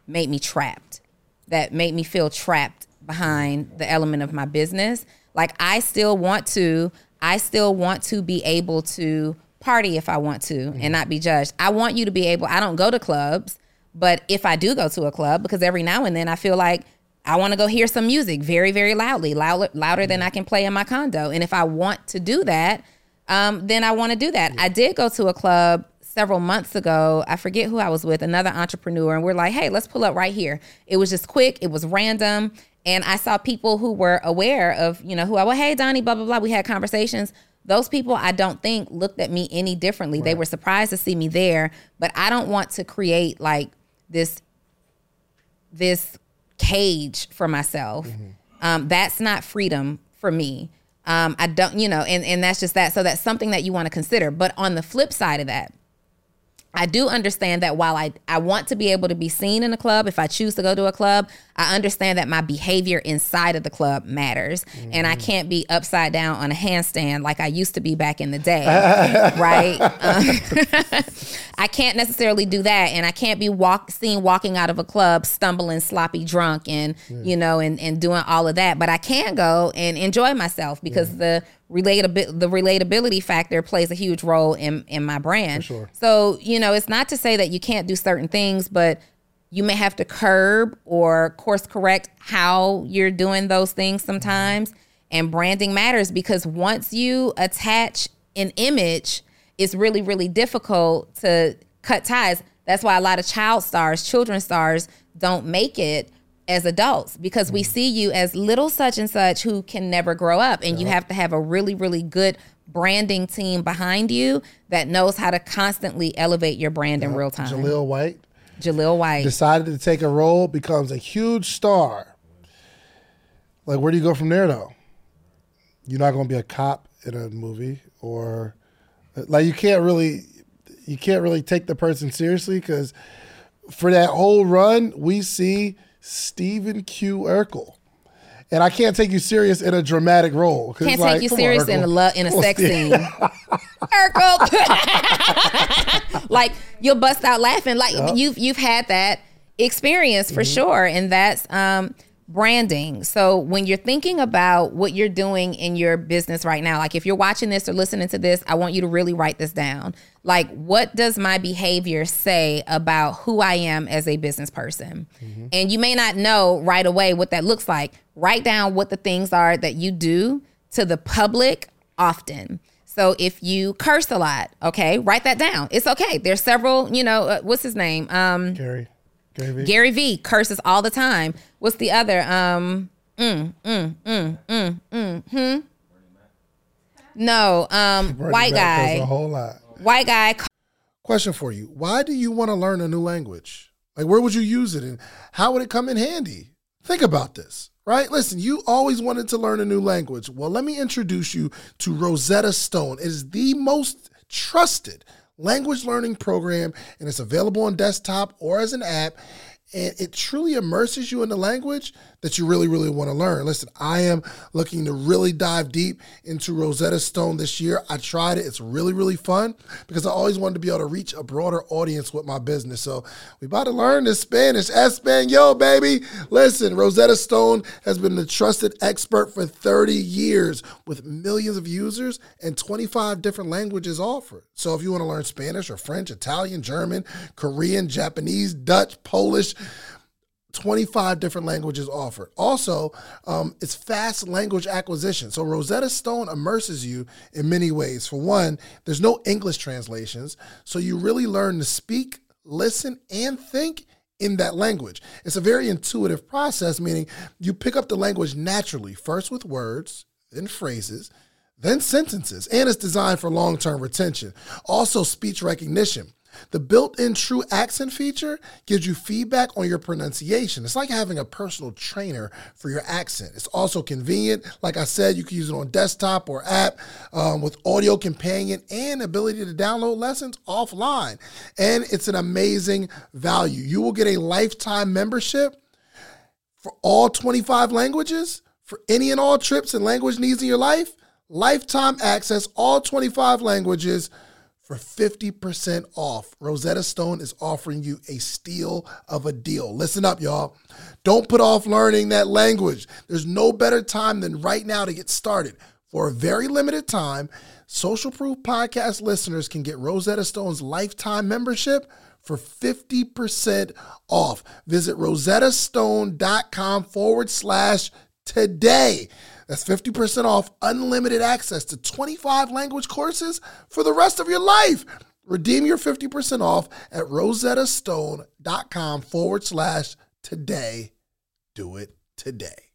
made me trapped, that made me feel trapped behind the element of my business. Like I still want to, I still want to be able to party if I want to and not be judged. I want you to be able, I don't go to clubs, but if I do go to a club, because every now and then I feel like I want to go hear some music very, very loudly, louder, louder than I can play in my condo. And if I want to do that, um, then I want to do that. I did go to a club several months ago. I forget who I was with, another entrepreneur, and we're like, hey, let's pull up right here. It was just quick, it was random. And I saw people who were aware of, you know, who I was, hey, Donni, blah, blah, blah. We had conversations. Those people, I don't think, looked at me any differently. They were surprised to see me there, but I don't want to create like this this cage for myself. Um, that's not freedom for me. Um, I don't, you know, and, and that's just that. So that's something that you want to consider. But on the flip side of that, I do understand that while I, I want to be able to be seen in a club, if I choose to go to a club, I understand that my behavior inside of the club matters. And I can't be upside down on a handstand like I used to be back in the day. right? Um, I can't necessarily do that. And I can't be walk seen walking out of a club stumbling, sloppy drunk and, you know, and, and doing all of that. But I can go and enjoy myself because the relatabil- the relatability factor plays a huge role in, in my brand. sure. So, you know, it's not to say that you can't do certain things, but you may have to curb or course correct how you're doing those things sometimes. And branding matters because once you attach an image, it's really, really difficult to cut ties. That's why a lot of child stars, children stars, don't make it as adults because we mm. see you as little such and such who can never grow up. And you have to have a really, really good branding team behind you that knows how to constantly elevate your brand in real time. Jaleel White Jaleel White. decided to take a role, becomes a huge star. Like, where do you go from there, though? You're not going to be a cop in a movie, or like you can't really, you can't really take the person seriously because for that whole run, we see Steven Q. Urkel. And I can't take you serious in a dramatic role. Can't it's take like, you come on, serious in a Urkel. lo- in a sex scene. Urkel. like you'll bust out laughing. Like you've you've had that experience for Mm-hmm. sure, and that's um, branding. So when you're thinking about what you're doing in your business right now, like if you're watching this or listening to this, I want you to really write this down. Like, what does my behavior say about who I am as a business person? Mm-hmm. And you may not know right away what that looks like. Write down what the things are that you do to the public often. So if you curse a lot, okay, write that down. It's okay. There's several, you know, uh, what's his name? Um, Gary. Gary Vee. Gary V curses all the time. What's the other? Um, mm, mm, mm, mm, mm, hmm. No, um, Bernie white Mac does guy. A whole lot. White guy. Question for you: Why do you want to learn a new language? Like, where would you use it, and how would it come in handy? Think about this, right? Listen, you always wanted to learn a new language. Well, let me introduce you to Rosetta Stone. It is the most trusted language learning program, and it's available on desktop or as an app. And it truly immerses you in the language that you really, really want to learn. Listen, I am looking to really dive deep into Rosetta Stone this year. I tried it. It's really, really fun because I always wanted to be able to reach a broader audience with my business. So we about to learn this Spanish. Espanol, baby. Listen, Rosetta Stone has been the trusted expert for 30 years with millions of users and 25 different languages offered. So if you want to learn Spanish or French, Italian, German, Korean, Japanese, Dutch, Polish, 25 different languages offered. Also, um, it's fast language acquisition. So Rosetta Stone immerses you in many ways. For one, there's no English translations, so you really learn to speak, listen, and think in that language. It's a very intuitive process, meaning you pick up the language naturally, first with words, then phrases, then sentences, and it's designed for long term retention. Also, speech recognition. The built in true accent feature gives you feedback on your pronunciation. It's like having a personal trainer for your accent. It's also convenient. Like I said, you can use it on desktop or app um, with audio companion and ability to download lessons offline. And it's an amazing value. You will get a lifetime membership for all 25 languages, for any and all trips and language needs in your life, lifetime access, all 25 languages for 50% off. Rosetta Stone is offering you a steal of a deal. Listen up, y'all. Don't put off learning that language. There's no better time than right now to get started. For a very limited time, Social Proof Podcast listeners can get Rosetta Stone's lifetime membership for 50% off. Visit rosettastone.com forward slash today. That's 50% off unlimited access to 25 language courses for the rest of your life. Redeem your 50% off at rosettastone.com forward slash today. Do it today.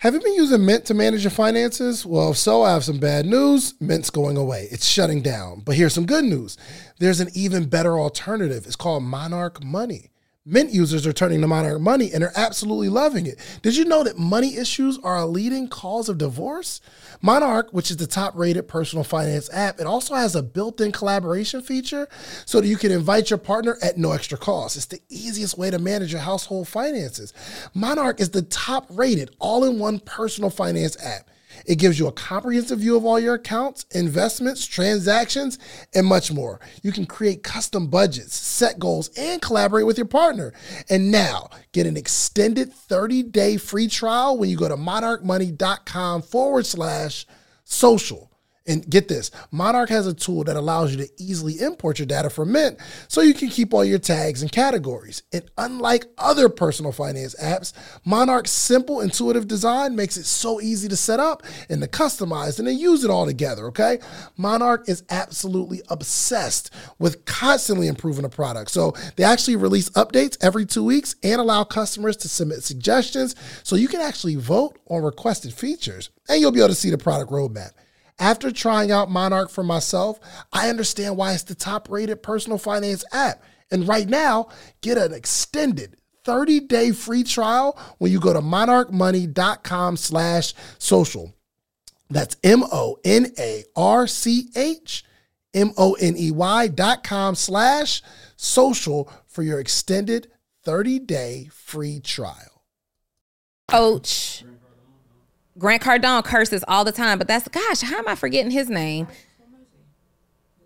Have you been using Mint to manage your finances? Well, if so, I have some bad news. Mint's going away. It's shutting down. But here's some good news. There's an even better alternative. It's called Monarch Money. Mint users are turning to Monarch Money and are absolutely loving it. Did you know that money issues are a leading cause of divorce? Monarch, which is the top rated personal finance app, it also has a built in collaboration feature so that you can invite your partner at no extra cost. It's the easiest way to manage your household finances. Monarch is the top rated all in one personal finance app. It gives you a comprehensive view of all your accounts, investments, transactions, and much more. You can create custom budgets, set goals, and collaborate with your partner. And now, get an extended 30 day free trial when you go to monarchmoney.com forward slash social. And get this Monarch has a tool that allows you to easily import your data from Mint so you can keep all your tags and categories. And unlike other personal finance apps, Monarch's simple, intuitive design makes it so easy to set up and to customize and to use it all together, okay? Monarch is absolutely obsessed with constantly improving the product. So they actually release updates every two weeks and allow customers to submit suggestions so you can actually vote on requested features and you'll be able to see the product roadmap. After trying out Monarch for myself, I understand why it's the top rated personal finance app. And right now, get an extended 30-day free trial when you go to monarchmoney.com slash social. That's M-O-N-A-R-C-H M-O-N-E-Y dot com slash social for your extended 30-day free trial. Coach Grant Cardone curses all the time, but that's gosh, how am I forgetting his name?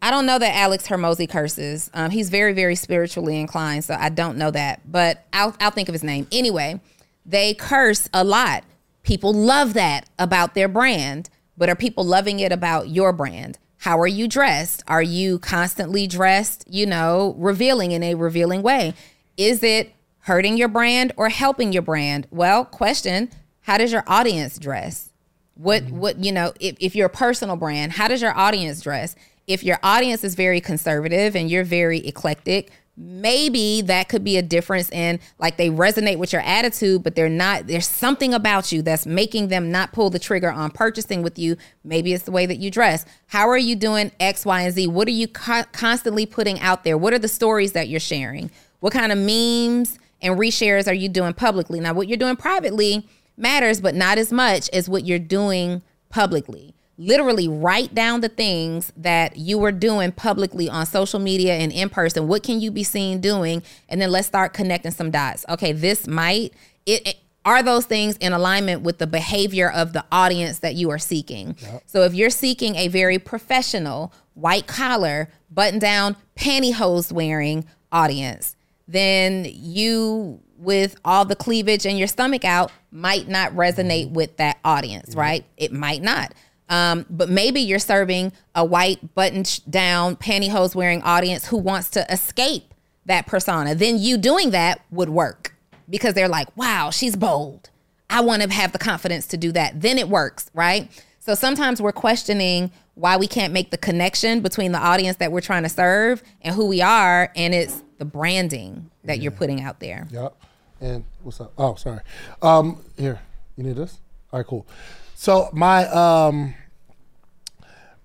I don't know that Alex Hormozi curses. Um, he's very, very spiritually inclined, so I don't know that. But I'll I'll think of his name anyway. They curse a lot. People love that about their brand, but are people loving it about your brand? How are you dressed? Are you constantly dressed? You know, revealing in a revealing way. Is it hurting your brand or helping your brand? Well, question how does your audience dress? What mm-hmm. what you know, if, if you're a personal brand, how does your audience dress? If your audience is very conservative and you're very eclectic, maybe that could be a difference in like they resonate with your attitude, but they're not there's something about you that's making them not pull the trigger on purchasing with you. Maybe it's the way that you dress. How are you doing X, Y, and Z? What are you co- constantly putting out there? What are the stories that you're sharing? What kind of memes and reshares are you doing publicly? Now, what you're doing privately matters, but not as much as what you're doing publicly. Literally write down the things that you were doing publicly on social media and in person. What can you be seen doing? And then let's start connecting some dots. Okay, this might it, it are those things in alignment with the behavior of the audience that you are seeking. Yep. So if you're seeking a very professional, white collar, button down, pantyhose wearing audience, then you with all the cleavage and your stomach out might not resonate mm-hmm. with that audience, right? It might not. Um, but maybe you're serving a white button down pantyhose wearing audience who wants to escape that persona. Then you doing that would work because they're like, wow, she's bold. I want to have the confidence to do that. Then it works, right? So sometimes we're questioning why we can't make the connection between the audience that we're trying to serve and who we are. And it's the branding that yeah. you're putting out there. Yep. And what's up? Oh, sorry. Um, here, you need this. All right, cool. So my um,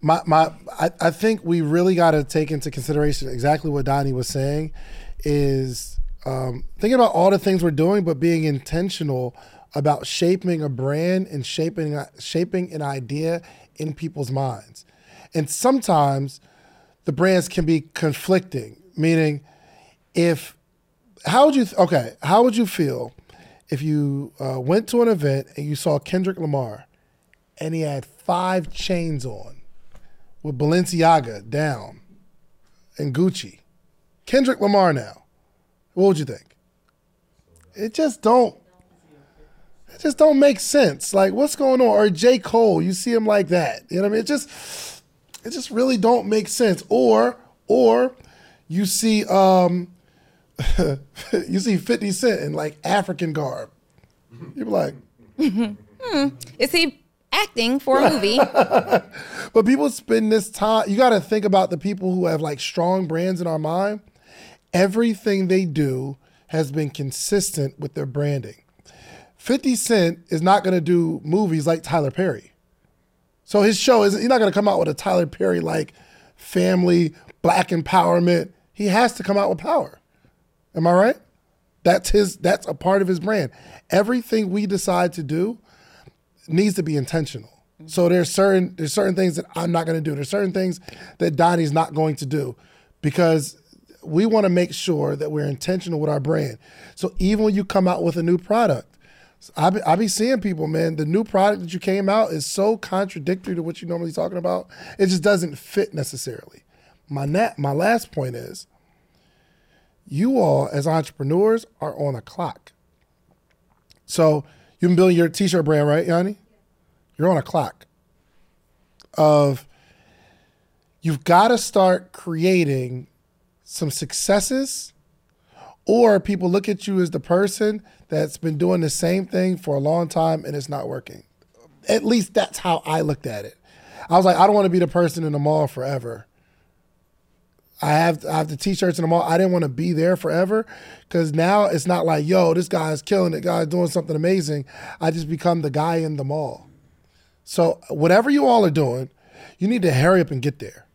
my my, I, I think we really got to take into consideration exactly what Donni was saying, is um, thinking about all the things we're doing, but being intentional about shaping a brand and shaping shaping an idea in people's minds. And sometimes the brands can be conflicting, meaning if how would you th- okay how would you feel if you uh, went to an event and you saw kendrick lamar and he had five chains on with balenciaga down and gucci? Kendrick lamar now. What would you think? It just don't it just don't make sense. Like what's going on? Or j. Cole you see him like that. You know what i mean? It just it just really don't make sense. Or or you see um you see 50 Cent in like African garb. You're like, hmm. is he acting for a movie? but people spend this time, you got to think about the people who have like strong brands in our mind. Everything they do has been consistent with their branding. 50 Cent is not going to do movies like Tyler Perry. So his show is he's not going to come out with a Tyler Perry like family black empowerment. He has to come out with power. Am I right? That's his that's a part of his brand. Everything we decide to do needs to be intentional. So there's certain there's certain things that I'm not going to do. There's certain things that Donni's not going to do because we want to make sure that we're intentional with our brand. So even when you come out with a new product, I be, I be seeing people, man, the new product that you came out is so contradictory to what you're normally talking about. It just doesn't fit necessarily. My nat, my last point is you all as entrepreneurs are on a clock. So you've been building your t-shirt brand, right, Yanni? You're on a clock of you've got to start creating some successes or people look at you as the person that's been doing the same thing for a long time and it's not working. At least that's how I looked at it. I was like, I don't want to be the person in the mall forever. I have I have the t-shirts in the mall. I didn't want to be there forever because now it's not like, yo, this guy's killing it, guy's doing something amazing. I just become the guy in the mall. So whatever you all are doing, you need to hurry up and get there.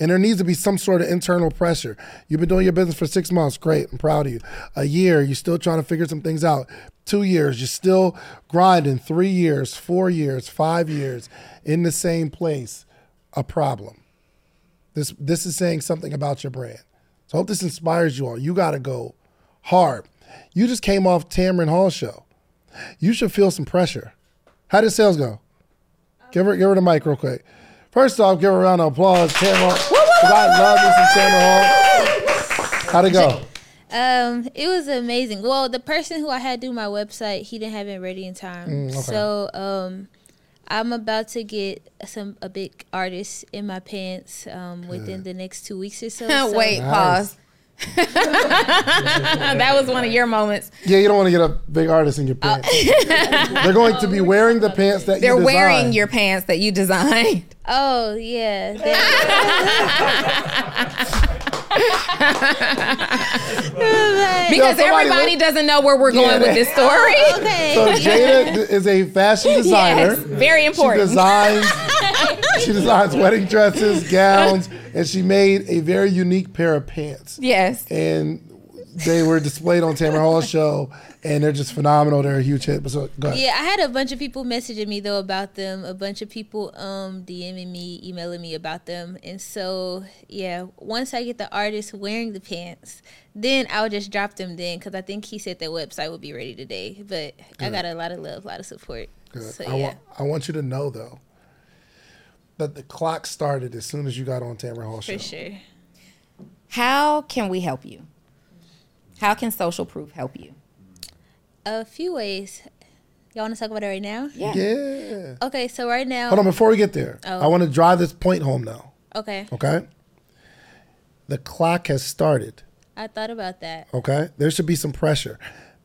And there needs to be some sort of internal pressure. You've been doing your business for six months. Great. I'm proud of you. A year, you're still trying to figure some things out. Two years, you're still grinding. Three years, four years, five years in the same place. A problem. This, this is saying something about your brand. So I hope this inspires you all. You got to go hard. You just came off Tamron Hall show. You should feel some pressure. How did sales go? Give her, give her the mic real quick. First off, give her a round of applause, Tamron. I love this Tamron Hall. How'd it go? Um, it was amazing. Well, the person who I had do my website, he didn't have it ready in time. Mm, okay. So, um, I'm about to get some a big artist in my pants um, within the next two weeks or so. so Wait, Nice. pause. that was one of your moments. Yeah, you don't want to get a big artist in your pants. They're going to be wearing the pants that They're you wearing your pants that you designed. Oh yeah. That- Because somebody everybody look- doesn't know where we're going Yeah, with this story. okay. So Jada is a fashion designer. Yes, very She important. designs she designs wedding dresses, gowns, and she made a very unique pair of pants. yes. And they were displayed on Tamron Hall's show, and they're just phenomenal. They're a huge hit. So go ahead. Yeah, I had a bunch of people messaging me though about them. A bunch of people um DMing me, emailing me about them. And so yeah, once I get the artist wearing the pants, then I'll just drop them then because I think he said that website will be ready today. But I got a lot of love, a lot of support. Good. So I, yeah. want, I want you to know though that the clock started as soon as you got on Tamron Hall show. For sure. How can we help you? How can social proof help you? A few ways. Y'all want to talk about it right now? Yeah. Yeah. Okay, so right now. Hold on, before we get there, Oh. I want to drive this point home now. Okay, Okay. The clock has started. I thought about that. Okay. There should be some pressure.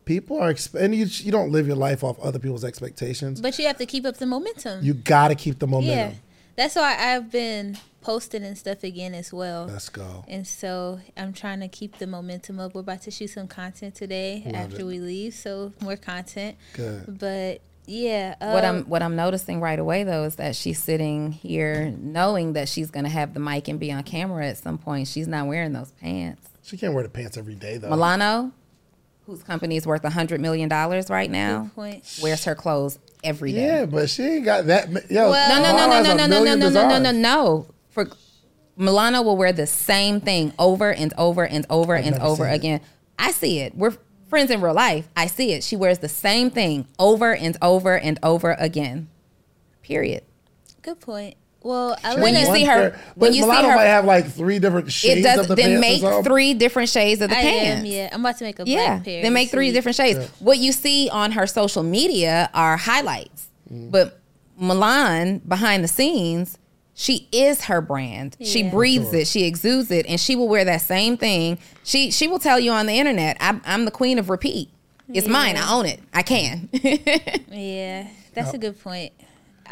People are, exp- and you, you don't live your life off other people's expectations. But you have to keep up the momentum. You got to keep the momentum. yeah. momentum. That's why I've been posting and stuff again as well. Let's go. And so I'm trying to keep the momentum up. We're about to shoot some content today Love after it. we leave, so more content. Good. But yeah, What um, I'm what I'm noticing right away though is that she's sitting here knowing that she's gonna have the mic and be on camera at some point. She's not wearing those pants. She can't wear the pants every day though. Milano, whose company is worth a hundred million dollars right now, point. wears her clothes every day. Yeah, but she ain't got that. Yo, Well- No, no, no, Milano has no, a no, no, no, no, no, no, no, no. For Milano will wear the same thing over and over and over and over seen it. again. I see it. We're friends in real life. I see it. She wears the same thing over and over and over again. Period. Good point. Well, I When you see her- But when you see her- might have like three different shades It does. of the Then pants or make three different shades of the I pants. am, yeah. I'm about to make a Yeah, black pair. then make three week. different shades. What you see on her social media are highlights, Mm. but Milan behind the scenes, she is her brand. She Yeah. breathes it, she exudes it, and she will wear that same thing. She she will tell you on the internet, "I'm, I'm the queen of repeat. It's mine. I own it. I can." Yeah, that's a good point.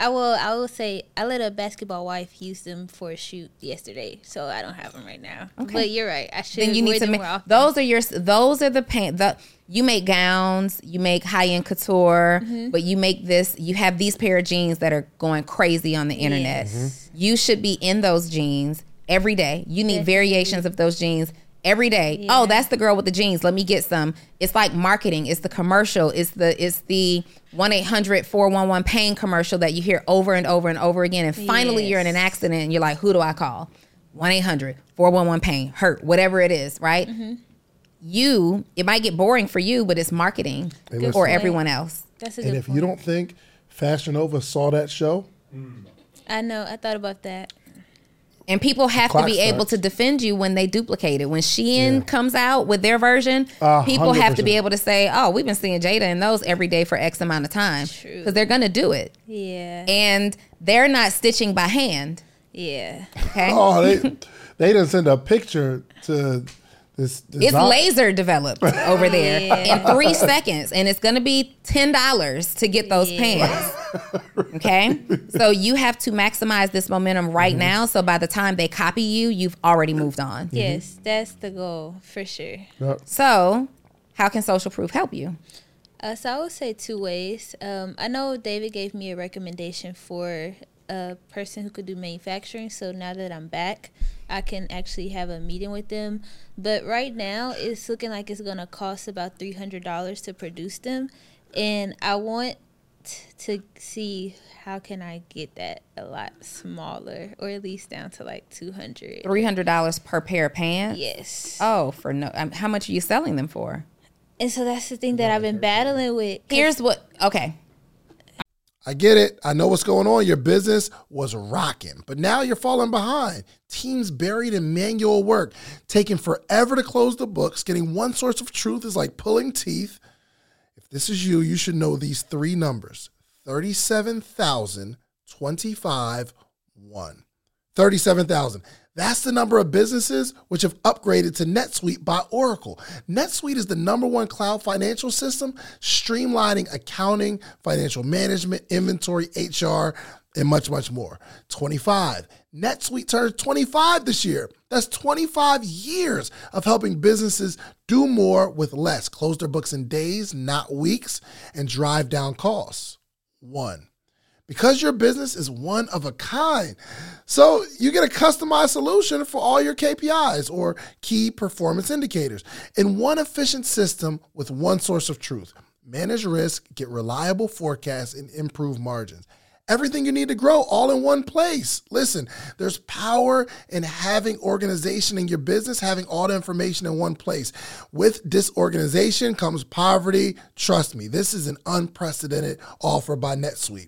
I will. I will say I let a basketball wife use them for a shoot yesterday, so I don't have them right now. Okay. But you're right. I should. then you need to them make those are your those are the pant the you make gowns you make high-end couture Mm-hmm. but you make this you have these pair of jeans that are going crazy on the internet Yes. you should be in those jeans every day you need Definitely. variations of those jeans every day Yeah. oh that's the girl with the jeans let me get some it's like marketing it's the commercial it's the it's the 1-800-411 pain commercial that you hear over and over and over again and finally you're in an accident and you're like who do i call 1-800-411 pain hurt whatever it is right Mm-hmm. you it might get boring for you but it's marketing listen. for point. everyone else That's a And good if point. you don't think Fashion Nova saw that show, I know. I thought about that. And people have to clock be able to defend you when they duplicate it when shein Yeah. comes out with their version A people have to be able to say oh we've been seeing jada in those every day for x amount of time because they're gonna do it Yeah. and they're not stitching by hand Yeah. Okay. Oh, they they didn't send a picture to this. It's design- laser developed over there Yeah. in three seconds, and it's going to be ten dollars to get those Yeah. pants. Okay, so you have to maximize this momentum Mm-hmm. right now. So by the time they copy you, you've already moved on. Yes, that's the goal for sure. Yep. So, how can social proof help you? Uh, so I would say two ways. Um, I know David gave me a recommendation for a person who could do manufacturing. So now that I'm back, I can actually have a meeting with them. But right now, it's looking like it's gonna cost about three hundred dollars to produce them, and I want to see how can I get that a lot smaller, or at least down to like two hundred. Three hundred dollars per pair of pants. Yes. Oh, for no. Um, how much are you selling them for? And so that's the thing that I've been battling with. Here's what. Okay, I get it. I know what's going on. Your business was rocking, but now you're falling behind. Teams buried in manual work, taking forever to close the books. Getting one source of truth is like pulling teeth. This is you, you should know these three numbers 37,025 1. 37,000. That's the number of businesses which have upgraded to NetSuite by Oracle. NetSuite is the number one cloud financial system, streamlining accounting, financial management, inventory, HR, and much, much more. 25. NetSuite turns 25 this year. That's 25 years of helping businesses do more with less, close their books in days, not weeks, and drive down costs. One because your business is one of a kind. So you get a customized solution for all your KPIs or key performance indicators in one efficient system with one source of truth. Manage risk, get reliable forecasts, and improve margins. Everything you need to grow all in one place. Listen, there's power in having organization in your business, having all the information in one place. With disorganization comes poverty. Trust me, this is an unprecedented offer by NetSuite.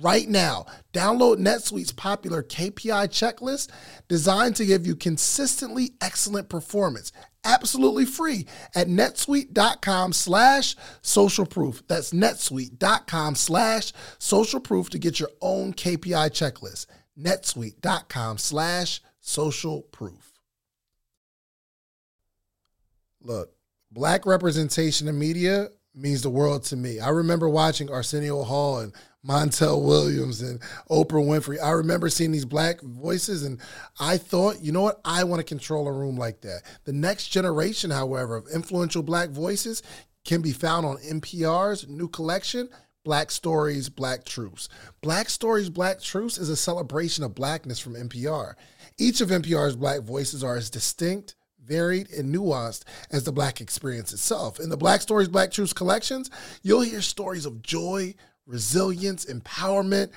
Right now, download NetSuite's popular KPI checklist designed to give you consistently excellent performance. Absolutely free at netsuite.com slash social proof. That's netsuite.com slash social proof to get your own KPI checklist. netsuite.com slash social proof. Look, black representation in media means the world to me. I remember watching Arsenio Hall and Montel Williams and Oprah Winfrey. I remember seeing these black voices and I thought, you know what? I want to control a room like that. The next generation, however, of influential black voices can be found on NPR's new collection, Black Stories, Black Truths. Black Stories, Black Truths is a celebration of blackness from NPR. Each of NPR's black voices are as distinct, varied, and nuanced as the black experience itself. In the Black Stories, Black Truths collections, you'll hear stories of joy, resilience, empowerment,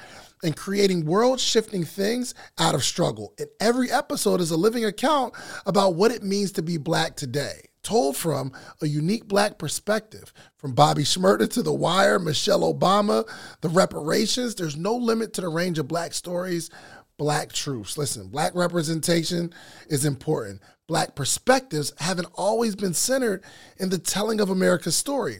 and creating world shifting things out of struggle. And every episode is a living account about what it means to be black today, told from a unique black perspective. From Bobby Shmurda to The Wire, Michelle Obama, the reparations, there's no limit to the range of black stories, black truths. Listen, black representation is important. Black perspectives haven't always been centered in the telling of America's story.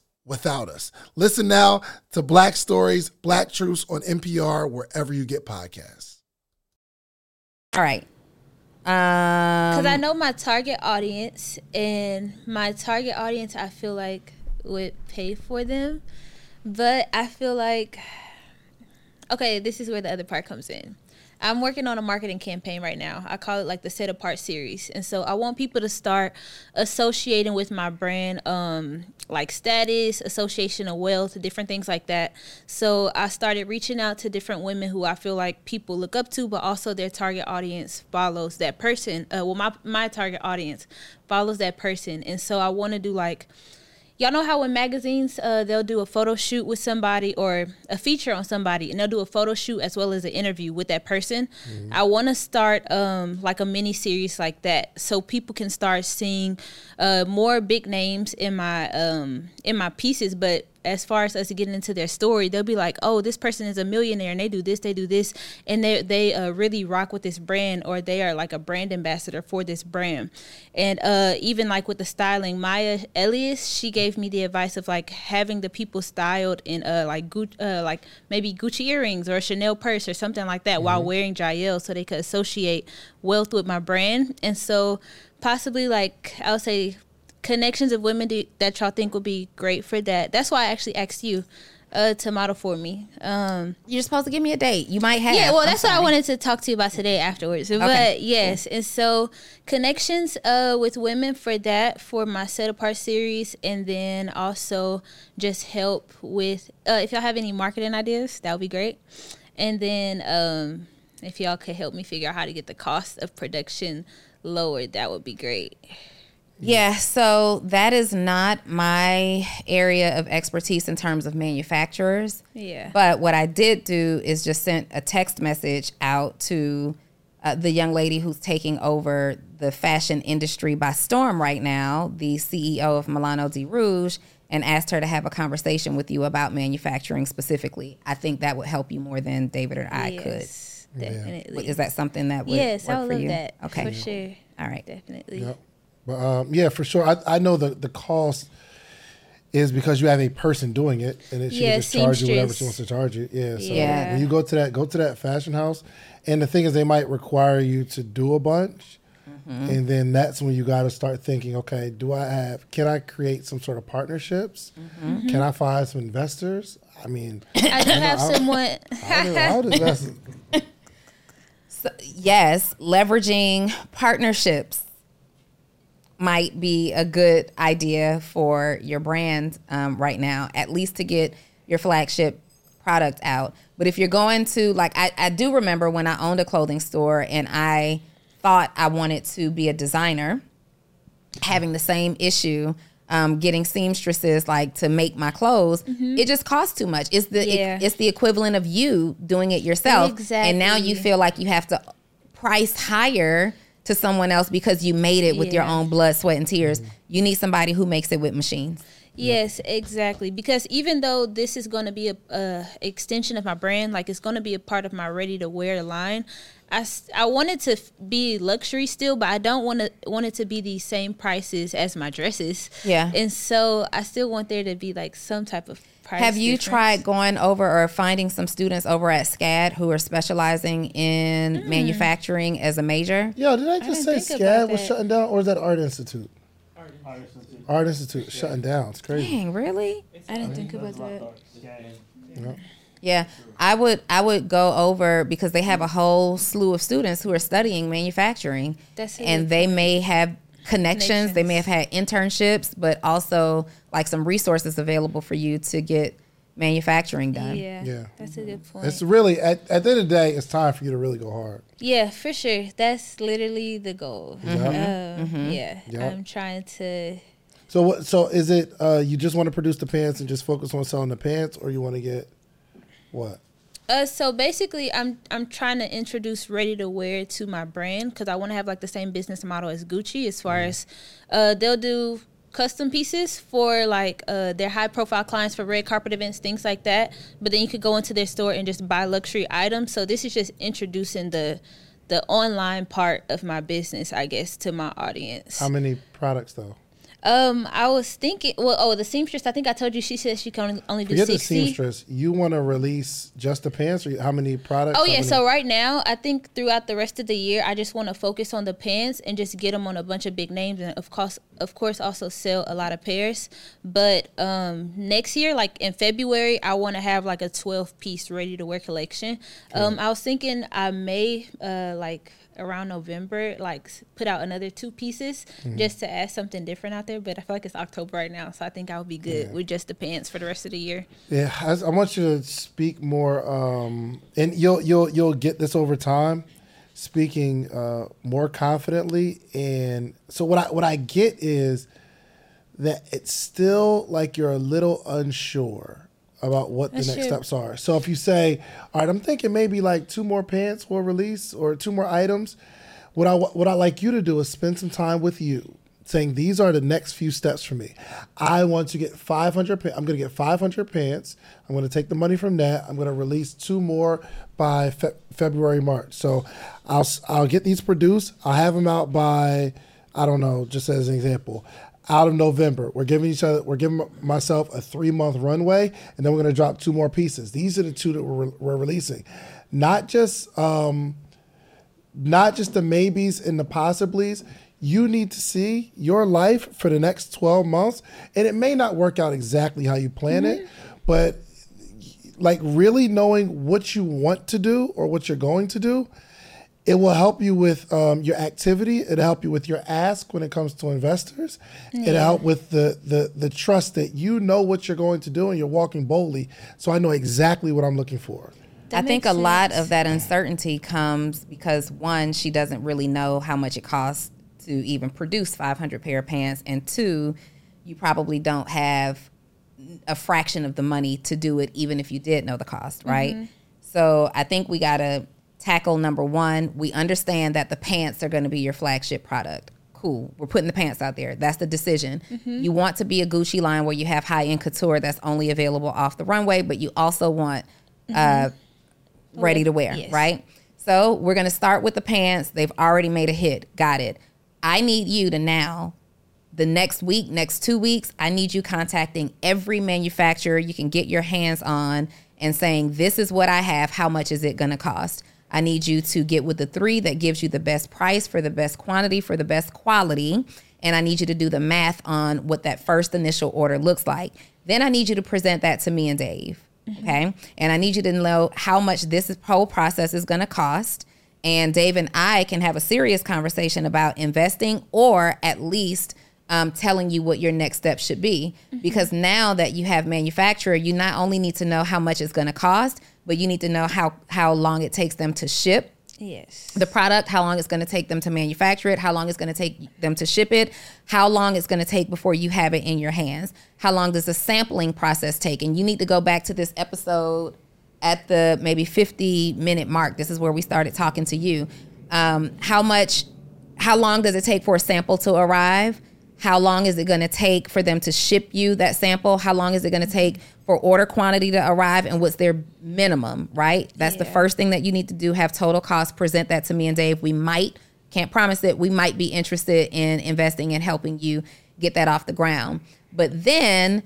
without us. Listen now to Black Stories, Black Truths on NPR, wherever you get podcasts. all right. Because Um, I know my target audience, and my target audience, I feel like would pay for them. But I feel like, okay, this is where the other part comes in. I'm working on a marketing campaign right now. I call it like the set apart series. And so I want people to start associating with my brand, um, like status, association of wealth, different things like that. So I started reaching out to different women who I feel like people look up to, but also their target audience follows that person. Uh, well, my, my target audience follows that person. And so I want to do like, y'all know how in magazines uh, they'll do a photo shoot with somebody or a feature on somebody, and they'll do a photo shoot as well as an interview with that person. Mm-hmm. I want to start um, like a mini series like that, so people can start seeing uh, more big names in my um, in my pieces, but as far as us getting into their story, they'll be like, "Oh, this person is a millionaire and they do this, they do this, and they they uh, really rock with this brand, or they are like a brand ambassador for this brand." And uh, even like with the styling, Maya Elias, she gave me the advice of like having the people styled in uh like Gucci, uh, like maybe Gucci earrings or a Chanel purse or something like that mm-hmm. while wearing Jael, so they could associate wealth with my brand, and so possibly like I would say connections of women do, that y'all think would be great for that. That's why I actually asked you uh, to model for me. Um, You're supposed to give me a date. You might have. Yeah, well, that's what I wanted to talk to you about today afterwards. Okay. But yes, and so connections uh, with women for that for my set apart series, and then also just help with uh, if y'all have any marketing ideas, that would be great. And then um, if y'all could help me figure out how to get the cost of production lowered, that would be great. Yeah, so that is not my area of expertise in terms of manufacturers. Yeah. But what I did do is just sent a text message out to uh, the young lady who's taking over the fashion industry by storm right now, the CEO of Milano di Rouge, and asked her to have a conversation with you about manufacturing specifically. I think that would help you more than David or I yes, could. Definitely. Is that something that would yes, work I would for love you? that. Okay. For sure. All right. Definitely. Yep. But um, yeah, for sure. I, I know the the cost is because you have a person doing it, and it should Yeah, just charge you whatever she wants to charge you. Yeah. So Yeah. when you go to that, go to that fashion house, and the thing is, they might require you to do a bunch, Mm-hmm. and then that's when you got to start thinking, okay, do I have? Can I create some sort of partnerships? Mm-hmm. Can I find some investors? I mean, I do have someone. I would, I would invest. So, yes, leveraging partnerships might be a good idea for your brand um, right now, at least to get your flagship product out. But if you're going to, like, I, I do remember when I owned a clothing store and I thought I wanted to be a designer, having the same issue. Um, getting seamstresses like to make my clothes, it just costs too much. It's the Mm-hmm. Yeah. it, it's the equivalent of you doing it yourself, exactly. and now you feel like you have to price higher to someone else because you made it with your own blood, sweat, and tears. Mm-hmm. You need somebody who makes it with machines. Yes, exactly. Because even though this is going to be a, a extension of my brand, like it's going to be a part of my ready to wear line, I, want it to be luxury still, but I don't want to want it to be the same prices as my dresses. Yeah. and so I still want there to be like some type of price. Have you difference. tried going over or finding some students over at SCAD who are specializing in Mm. manufacturing as a major? Yo, did I just didn't say SCAD was that. shutting down, or is that Art Institute? Art Institute art institute shutting down. It's crazy. Dang, really? I didn't think about that. Yeah, I would I would go over because they have a whole slew of students who are studying manufacturing, That's a and they may have connections. They may have had internships, but also like some resources available for you to get manufacturing done. Yeah, Yeah. that's a good point. It's really at, at the end of the day, it's time for you to really go hard. Yeah, for sure. That's literally the goal. Yep. Um, Yeah, Yep. I'm trying to. So what? So is it uh, you just want to produce the pants and just focus on selling the pants, or you want to get what? Uh, so basically, I'm I'm trying to introduce ready to wear to my brand because I want to have like the same business model as Gucci as far as uh, they'll do custom pieces for like uh, their high profile clients for red carpet events, things like that. But then you could go into their store and just buy luxury items. So this is just introducing the the online part of my business, I guess, to my audience. How many products though? Um, I was thinking. Well, oh, the seamstress. I think I told you she said she can only, do Forget the seamstress. You want to release just the pants, or how many products? Oh yeah. many- So right now, I think throughout the rest of the year, I just want to focus on the pants and just get them on a bunch of big names, and of course, of course, also sell a lot of pairs. But um, next year, like in February, I want to have like a twelve piece ready to wear collection. Um, I was thinking I may uh like around November, like put out another two pieces Mm-hmm. just to add something different out there. But I feel like it's October right now, so I think I'll be good with just the pants for the rest of the year. Yeah, I, I want you to speak more, um, and you'll you'll you'll get this over time. Speaking uh, more confidently, and so what I what I get is that it's still like you're a little unsure about what the next true. steps are. So if you say, "All right, I'm thinking maybe like two more pants will release or two more items," what I what I like you to do is spend some time with you, saying these are the next few steps for me. I want to get 500. Pa- I'm going to get 500 pants. I'm going to take the money from that. I'm going to release two more by fe- February March. So I'll I'll get these produced. I'll have them out by I don't know, just as an example. Out of November, we're giving each other, we're giving myself a three month runway, and then we're going to drop two more pieces. These are the two that we're, we're releasing, not just um, not just the maybes and the possiblies. You need to see your life for the next 12 months. And it may not work out exactly how you plan it, but like really knowing what you want to do or what you're going to do, it will help you with um, your activity. It'll help you with your ask when it comes to investors. It'll help with the, the the trust that you know what you're going to do and you're walking boldly. So I know exactly what I'm looking for. I think a makes lot of that uncertainty comes because one, she doesn't really know how much it costs to even produce 500 pair of pants, and two, you probably don't have a fraction of the money to do it, even if you did know the cost, right? So I think we got to tackle number one. We understand that the pants are going to be your flagship product. Cool. We're putting the pants out there. That's the decision. You want to be a Gucci line where you have high end couture that's only available off the runway, but you also want uh, ready to wear, Yes. right? So we're going to start with the pants. They've already made a hit. Got it. I need you to now, the next week, next two weeks, I need you contacting every manufacturer you can get your hands on and saying, This is what I have. How much is it going to cost? I need you to get with the three that gives you the best price for the best quantity for the best quality. And I need you to do the math on what that first initial order looks like. Then I need you to present that to me and Dave. Okay. And I need you to know how much this whole process is going to cost. And Dave and I can have a serious conversation about investing or at least um, telling you what your next step should be. Because now that you have manufacturer, you not only need to know how much it's going to cost, but you need to know how, how long it takes them to ship Yes. the product, how long it's going to take them to manufacture it, how long it's going to take them to ship it, how long it's going to take before you have it in your hands, how long does the sampling process take? And you need to go back to this episode at the maybe 50 minute mark. This is where we started talking to you. Um, how much, how long does it take for a sample to arrive? How long is it going to take for them to ship you that sample? How long is it going to take for order quantity to arrive? And what's their minimum, right? That's the first thing that you need to do. Have total cost, present that to me and Dave. We might, can't promise it, we might be interested in investing and helping you get that off the ground. But then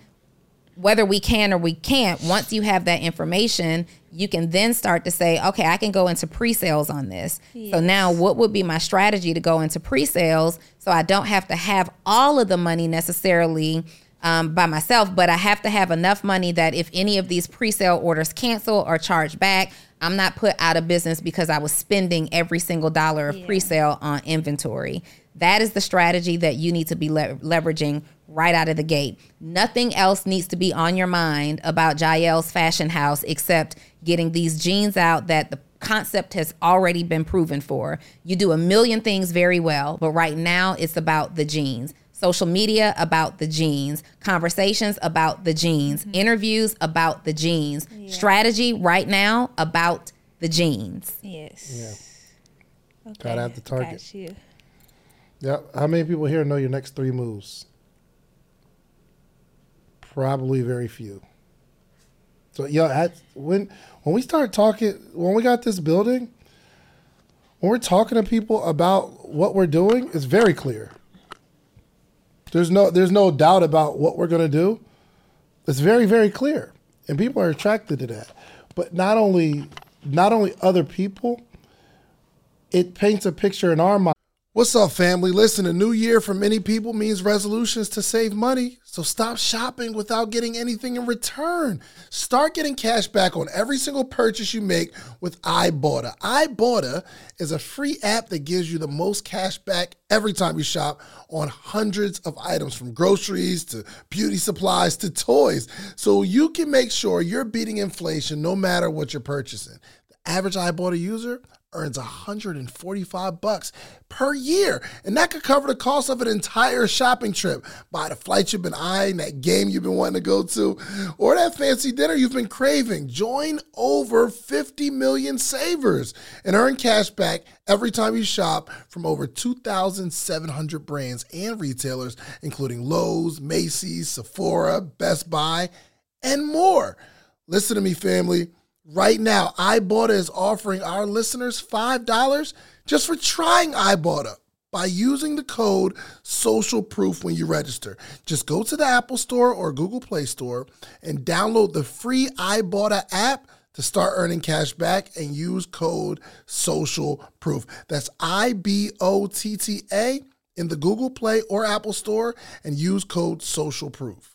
whether we can or we can't, once you have that information, you can then start to say, okay, I can go into pre sales on this. So now, what would be my strategy to go into pre sales so I don't have to have all of the money necessarily um, by myself, but I have to have enough money that if any of these pre sale orders cancel or charge back, I'm not put out of business because I was spending every single dollar of pre sale on inventory. That is the strategy that you need to be le- leveraging right out of the gate. Nothing else needs to be on your mind about Jael's fashion house except getting these jeans out that the concept has already been proven for. You do a million things very well, but right now it's about the jeans. Social media about the jeans, conversations about the jeans, mm-hmm. interviews about the jeans, strategy right now about the jeans. Yes. Okay. Gotta have the target. Got you. Yep. How many people here know your next three moves? Probably very few. So yeah, at, when when we start talking, when we got this building, when we're talking to people about what we're doing, it's very clear. There's no there's no doubt about what we're gonna do. It's very very clear, and people are attracted to that. But not only not only other people, it paints a picture in our mind. What's up, family? Listen, a new year for many people means resolutions to save money. So stop shopping without getting anything in return. Start getting cash back on every single purchase you make with Ibotta. Ibotta is a free app that gives you the most cash back every time you shop on hundreds of items from groceries to beauty supplies to toys. So you can make sure you're beating inflation no matter what you're purchasing. The average Ibotta user earns 145 bucks per year, and that could cover the cost of an entire shopping trip. Buy the flight you've been eyeing, that game you've been wanting to go to, or that fancy dinner you've been craving. Join over 50 million savers and earn cash back every time you shop from over 2,700 brands and retailers, including Lowe's, Macy's, Sephora, Best Buy, and more. Listen to me, family. Right now, Ibotta is offering our listeners $5 just for trying Ibotta by using the code social proof when you register. Just go to the Apple Store or Google Play Store and download the free Ibotta app to start earning cash back and use code social proof. That's I B O T T A in the Google Play or Apple Store and use code social proof.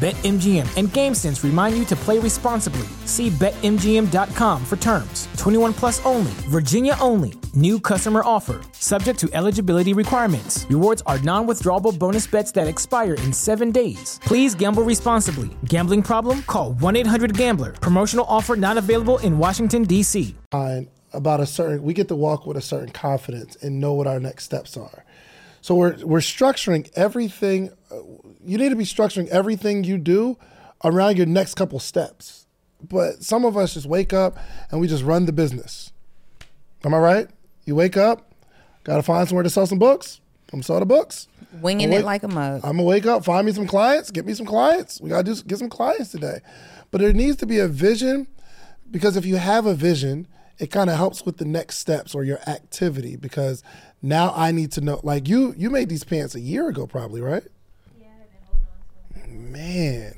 BetMGM and GameSense remind you to play responsibly. See BetMGM.com for terms. 21 plus only, Virginia only. New customer offer, subject to eligibility requirements. Rewards are non withdrawable bonus bets that expire in seven days. Please gamble responsibly. Gambling problem? Call 1 800 Gambler. Promotional offer not available in Washington, D.C. About a certain, we get to walk with a certain confidence and know what our next steps are. So we're we're structuring everything. Uh, You need to be structuring everything you do around your next couple steps. But some of us just wake up and we just run the business. Am I right? You wake up, got to find somewhere to sell some books. I'm sell the books. Winging it like a mug. I'm gonna wake up, find me some clients, get me some clients. We gotta do get some clients today. But there needs to be a vision because if you have a vision, it kind of helps with the next steps or your activity because now I need to know. Like you, you made these pants a year ago, probably, right? Man,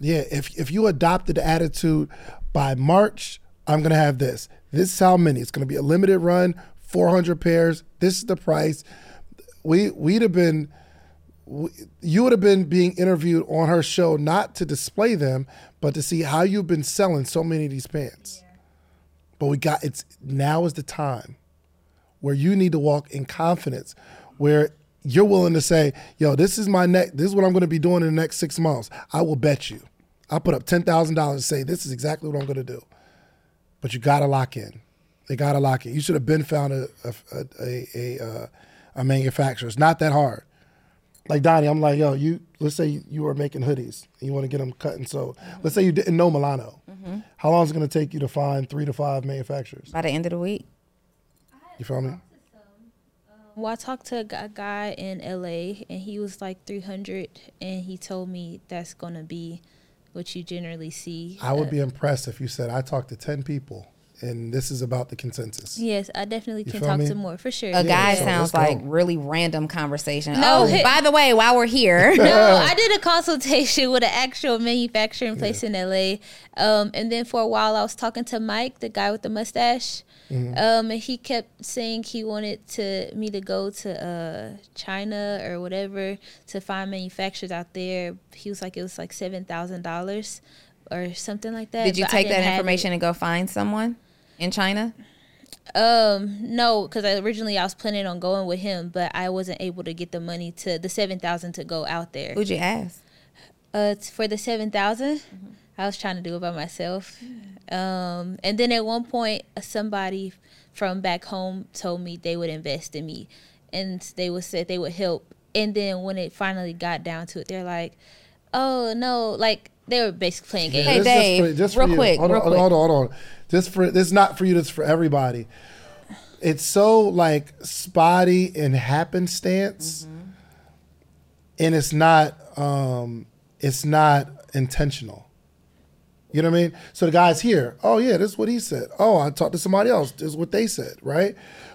yeah. If if you adopted the attitude by March, I'm gonna have this. This is how many. It's gonna be a limited run, 400 pairs. This is the price. We we'd have been. we- You would have been being interviewed on her show not to display them, but to see how you've been selling so many of these pants. But we got it's now is the time where you need to walk in confidence, where you're willing to say, "Yo, this is my next. This is what I'm going to be doing in the next six months. I will bet you. I'll put up ten thousand dollars and say this is exactly what I'm going to do." But you got to lock in. They got to lock in. You should have been found a a a, a, uh, a manufacturer. It's not that hard. Like Donni, I'm like, yo, you. Let's say you, were making hoodies and you want to get them cut and sewed. Let's say you didn't know Milano. How long is it going to take you to find three to five manufacturers? By the end of the week. You feel me? Well, I talked to a guy in LA and he was like 300 and he told me that's going to be what you generally see. I would Uh, be impressed if you said I talked to ten people and this is about the consensus. Yes, I definitely You can talk me? to more for sure. A guy so sounds let's like really random conversation. No, oh, he- by the way, while we're here, no, I did a consultation with an actual manufacturing place in LA. Um, and then for a while, I was talking to Mike, the guy with the mustache. Mm-hmm. Um, and he kept saying he wanted to me to go to uh, China or whatever to find manufacturers out there. He was like it was like seven thousand dollars or something like that. did you but take that information and go find someone in China? Um, no, because originally I was planning on going with him, but I wasn't able to get the money to the seven thousand to go out there. Who'd you ask? Uh, t- for the seven I was trying to do it by myself. Um, and then at one point, somebody from back home told me they would invest in me, and they would said they would help. And then when it finally got down to it, they're like, "Oh no!" Like they were basically playing games. Hey, This just Dave, for- just real you. quick, Hold real on, quick. hold on, hold on. Just for this, is not for you. This is for everybody. It's so like spotty and happenstance, Mm-hmm. and it's not. um It's not intentional. You know what I mean? So the guy's here. Oh yeah, this is what he said. Oh, I talked to somebody else. This is what they said, right?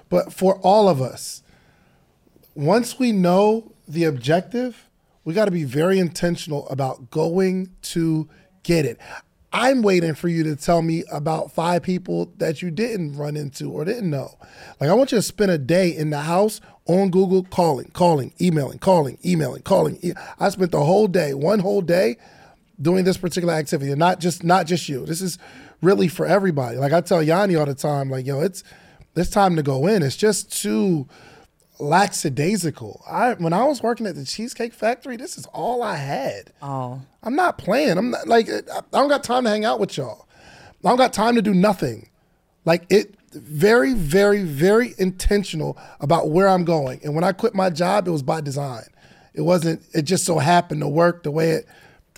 But for all of us, once we know the objective, we got to be very intentional about going to get it. I'm waiting for you to tell me about five people that you didn't run into or didn't know. Like, I want you to spend a day in the house on Google calling, calling, emailing, calling, emailing, calling. I spent the whole day, one whole day, doing this particular activity, and not just not just you. This is really for everybody. Like I tell Yanni all the time, like yo, it's it's time to go in. It's just too lackadaisical. I when I was working at the Cheesecake Factory, this is all I had. Oh, I'm not playing. I'm not like I don't got time to hang out with y'all. I don't got time to do nothing. Like it very, very, very intentional about where I'm going. And when I quit my job, it was by design. It wasn't, it just so happened to work the way it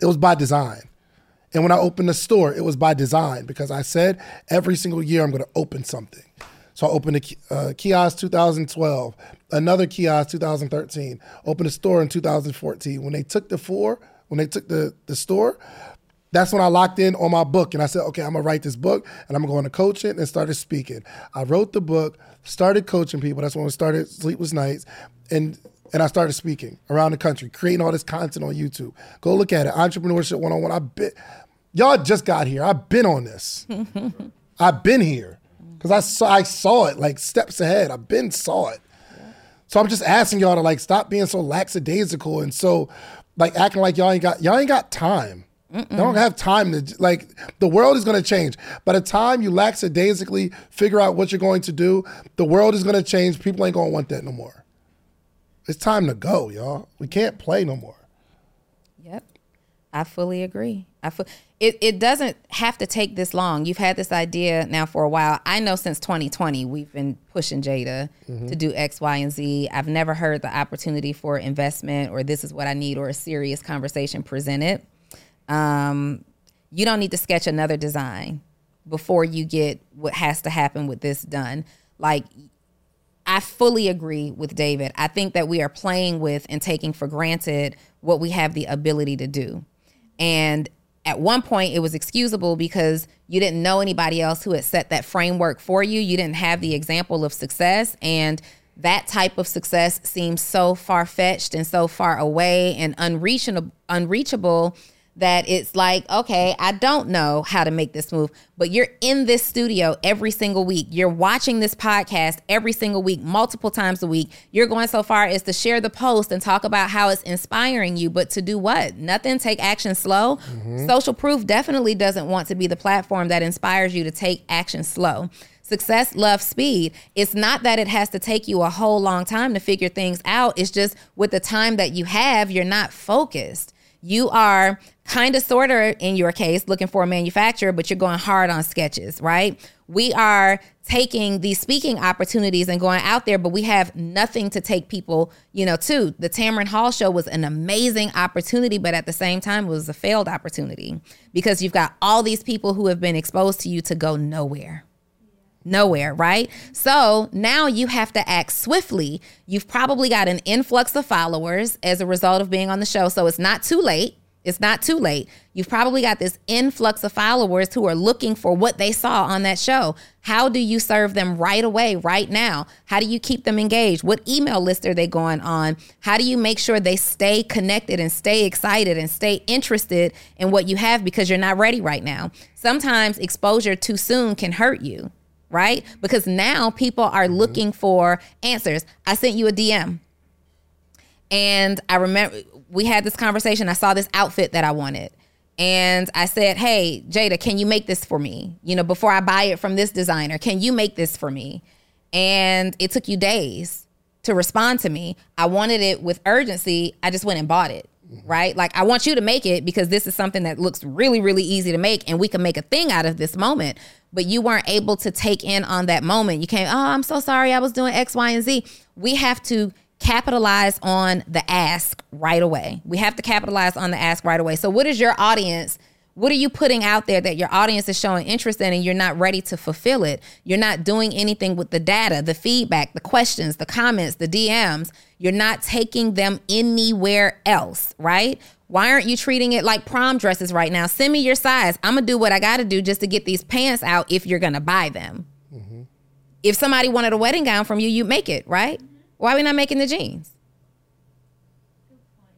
it was by design. And when I opened the store, it was by design because I said every single year I'm going to open something. So I opened a uh, kiosk 2012, another kiosk 2013, opened a store in 2014. When they took the four, when they took the, the store, that's when I locked in on my book and I said, okay, I'm gonna write this book and I'm going to coach it and started speaking. I wrote the book, started coaching people. That's when I started Sleepless Nights. And and I started speaking around the country, creating all this content on YouTube. Go look at it. Entrepreneurship 101. I've been y'all just got here. I've been on this. I've been here. Cause I saw I saw it like steps ahead. I've been saw it. So I'm just asking y'all to like stop being so lackadaisical and so like acting like y'all ain't got y'all ain't got time. Mm-mm. Don't have time to like the world is going to change. By the time you lackadaisically figure out what you're going to do, the world is going to change. People ain't going to want that no more. It's time to go, y'all. We can't play no more. Yep. I fully agree. I fu- it it doesn't have to take this long. You've had this idea now for a while. I know since 2020 we've been pushing Jada mm-hmm. to do X, Y, and Z. I've never heard the opportunity for investment or this is what I need or a serious conversation presented um, you don't need to sketch another design before you get what has to happen with this done. Like, I fully agree with David. I think that we are playing with and taking for granted what we have the ability to do. And at one point, it was excusable because you didn't know anybody else who had set that framework for you. You didn't have the example of success. And that type of success seems so far fetched and so far away and unreachable, unreachable that it's like, okay, I don't know how to make this move, but you're in this studio every single week. You're watching this podcast every single week, multiple times a week. You're going so far as to share the post and talk about how it's inspiring you, but to do what? Nothing, take action slow. Mm-hmm. Social proof definitely doesn't want to be the platform that inspires you to take action slow. Success loves speed. It's not that it has to take you a whole long time to figure things out. It's just with the time that you have, you're not focused. You are kind of sort of in your case looking for a manufacturer but you're going hard on sketches right we are taking these speaking opportunities and going out there but we have nothing to take people you know to the Tamron Hall show was an amazing opportunity but at the same time it was a failed opportunity because you've got all these people who have been exposed to you to go nowhere nowhere, right? So now you have to act swiftly. You've probably got an influx of followers as a result of being on the show. So it's not too late. It's not too late. You've probably got this influx of followers who are looking for what they saw on that show. How do you serve them right away, right now? How do you keep them engaged? What email list are they going on? How do you make sure they stay connected and stay excited and stay interested in what you have because you're not ready right now? Sometimes exposure too soon can hurt you, right? Because now people are mm-hmm. looking for answers. I sent you a DM. And I remember we had this conversation. I saw this outfit that I wanted. And I said, Hey, Jada, can you make this for me? You know, before I buy it from this designer, can you make this for me? And it took you days to respond to me. I wanted it with urgency. I just went and bought it. Right? Like, I want you to make it because this is something that looks really, really easy to make and we can make a thing out of this moment. But you weren't able to take in on that moment. You came, Oh, I'm so sorry. I was doing X, Y, and Z. We have to capitalize on the ask right away. We have to capitalize on the ask right away. So, what is your audience? What are you putting out there that your audience is showing interest in and you're not ready to fulfill it? You're not doing anything with the data, the feedback, the questions, the comments, the DMs. You're not taking them anywhere else, right? Why aren't you treating it like prom dresses right now? Send me your size. I'm going to do what I got to do just to get these pants out if you're going to buy them. Mm-hmm. If somebody wanted a wedding gown from you, you'd make it, right? Why are we not making the jeans? Good point.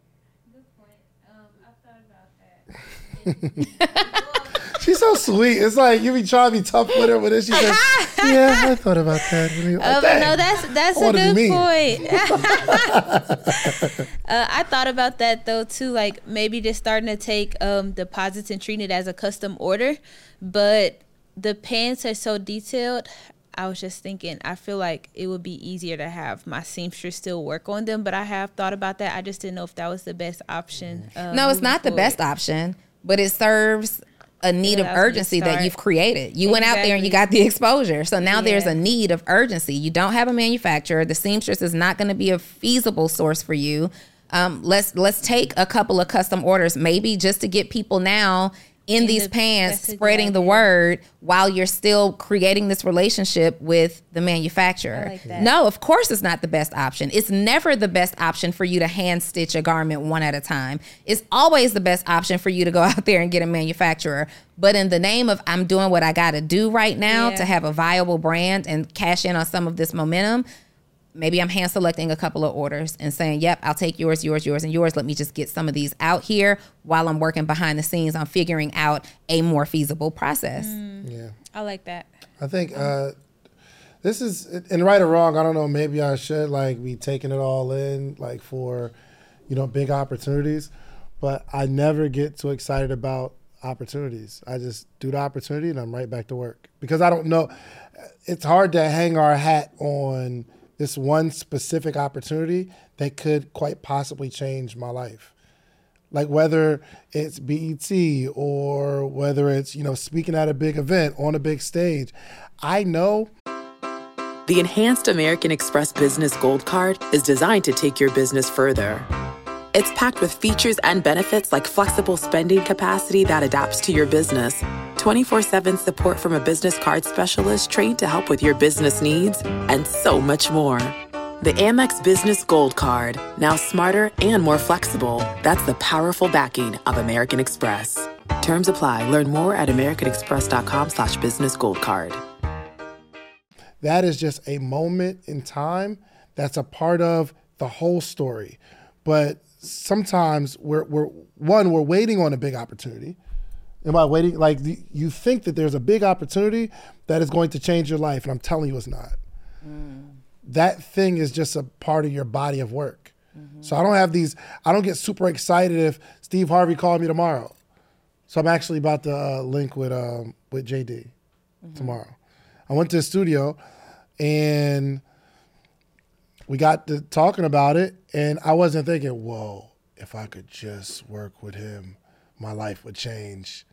Good point. Um, I've thought about that. She's so sweet. It's like you be trying to be tough with her, but then she says, "Yeah, I thought about that." Like, Oh, but no, that's that's I a good point. uh, I thought about that though too, like maybe just starting to take um, deposits and treating it as a custom order. But the pants are so detailed. I was just thinking, I feel like it would be easier to have my seamstress still work on them. But I have thought about that. I just didn't know if that was the best option. uh, No, it's moving not the best option, but it serves a need of allows me to urgency that you've created. You went out there and you got the exposure. So now there's a need of urgency. You don't have a manufacturer. The seamstress is not going to be a feasible source for you. Um, let's let's take a couple of custom orders, maybe just to get people now in, In these the- pants, that's a good spreading the word while you're still creating this relationship with the manufacturer. Like. No, of course it's not the best option. It's never the best option for you to hand stitch a garment one at a time. It's always the best option for you to go out there and get a manufacturer. But in the name of I'm doing what I got to do right now Yeah. to have a viable brand and cash in on some of this momentum, maybe I'm hand selecting a couple of orders and saying, "Yep, I'll take yours, yours, yours, and yours. Let me just get some of these out here while I'm working behind the scenes on figuring out a more feasible process." Yeah. I like that. I think uh, this is and right or wrong. I don't know. Maybe I should like be taking it all in, like for you know big opportunities. But I never get too excited about opportunities. I just do the opportunity and I'm right back to work because I don't know. It's hard to hang our hat on this one specific opportunity that could quite possibly change my life like whether it's BET or whether it's you know speaking at a big event on a big stage, I know The Enhanced American Express Business Gold Card is designed to take your business further. It's packed with features and benefits like flexible spending capacity that adapts to your business, 24 7 support from a business card specialist trained to help with your business needs, and so much more. The Amex Business Gold Card, now smarter and more flexible. That's the powerful backing of American Express. Terms apply. Learn more at americanexpress.com slash business gold card. that is just a moment in time that's a part of the whole story. But sometimes we're, we're one, we're waiting on a big opportunity. Am I waiting? Like the- you think that there's a big opportunity that is going to change your life, and I'm telling you, it's not. That thing is just a part of your body of work. So I don't have these. I don't get super excited if Steve Harvey called me tomorrow. So I'm actually about to uh, link with um, with JD tomorrow. I went to the studio and we got to talking about it, and I wasn't thinking, "Whoa, if I could just work with him, my life would change."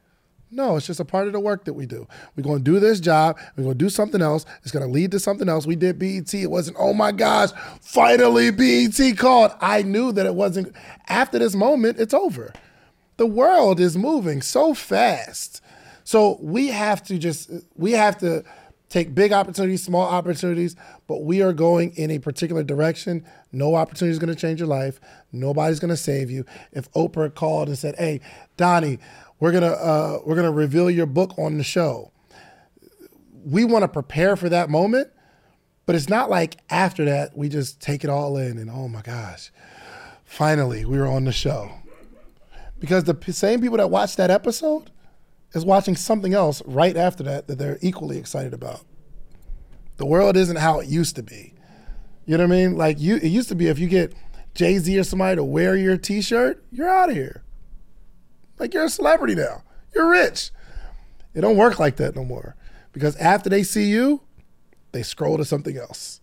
No, it's just a part of the work that we do. We're going to do this job. We're going to do something else. It's going to lead to something else. We did BET. It wasn't, oh my gosh, finally BET called. I knew that it wasn't. After this moment, it's over. The world is moving so fast. So we have to just, we have to take big opportunities, small opportunities, but we are going in a particular direction. No opportunity is going to change your life. Nobody's going to save you. If Oprah called and said, "Hey, Donni, we're gonna uh, we're gonna reveal your book on the show," we want to prepare for that moment, but it's not like after that we just take it all in and oh my gosh, finally we were on the show. Because the same people that watched that episode is watching something else right after that that they're equally excited about. The world isn't how it used to be. You know what I mean? Like you, it used to be if you get Jay Z or somebody to wear your T-shirt, you're out of here. Like you're a celebrity now. You're rich. It don't work like that no more. Because after they see you, they scroll to something else.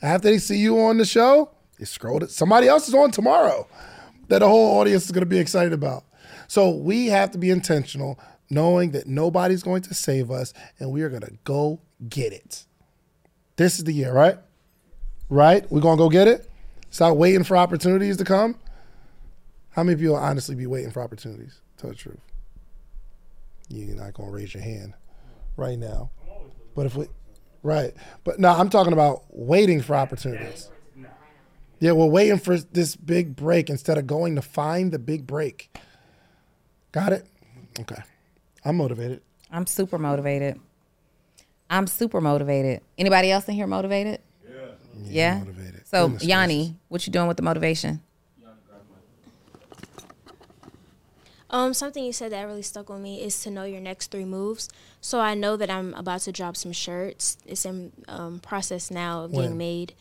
After they see you on the show, they scroll to somebody else is on tomorrow that the whole audience is going to be excited about. So we have to be intentional, knowing that nobody's going to save us, and we are going to go get it. This is the year, right? Right? We're going to go get it. Stop waiting for opportunities to come. How many people honestly be waiting for opportunities? Tell the truth. You're not going to raise your hand right now. But if we, right. But no, I'm talking about waiting for opportunities. Yeah, we're waiting for this big break instead of going to find the big break. Got it? Okay. I'm motivated. I'm super motivated. I'm super motivated. Anybody else in here motivated? Yeah. motivated. So Goodness Yanni, what you doing with the motivation? Um, something you said that really stuck with me is to know your next three moves. So I know that I'm about to drop some shirts. It's in um, process now of When? getting made.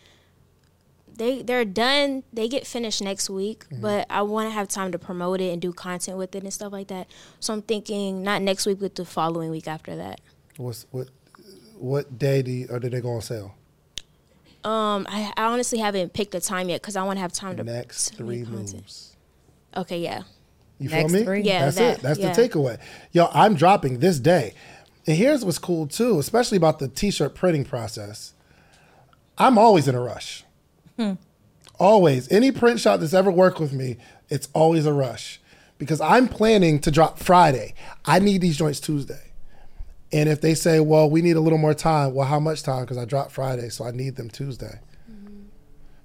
They they're done. They get finished next week, Mm-hmm. but I want to have time to promote it and do content with it and stuff like that. So I'm thinking not next week, but the following week after that. What's what? What day do you, or did they go on sale? Um, I, I honestly haven't picked a time yet because I want to have time to Next to three make moves. Okay, yeah. You Next feel me? three? Yeah, that's that- it. That's yeah. the takeaway. Yo, I'm dropping this day. And here's what's cool too, especially about the t-shirt printing process. I'm always in a rush. Always. Any print shop that's ever worked with me, it's always a rush. Because I'm planning to drop Friday. I need these joints Tuesday. And if they say, well, we need a little more time, well, how much time? Because I dropped Friday, so I need them Tuesday.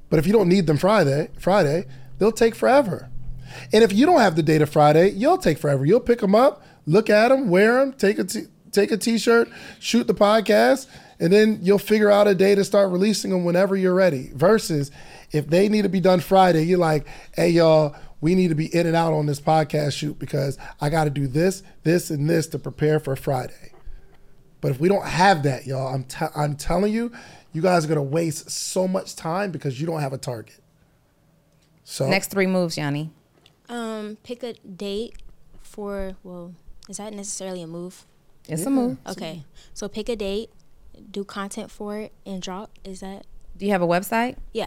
But if you don't need them Friday, Friday, they'll take forever. And if you don't have the data Friday, you'll take forever. You'll pick them up, look at them, wear them, take a t- take a t-shirt, shoot the podcast, and then you'll figure out a day to start releasing them whenever you're ready. Versus if they need to be done Friday, you're like, "Hey y'all, we need to be in and out on this podcast shoot because I got to do this, this, and this to prepare for Friday." But if we don't have that, y'all, I'm t- I'm telling you, you guys are gonna waste so much time because you don't have a target. So Next three moves, Yanni. Um, pick a date for well, is that necessarily a move? It's a move. Okay, so pick a date, do content for it, and drop. Is that Do you have a website? yeah?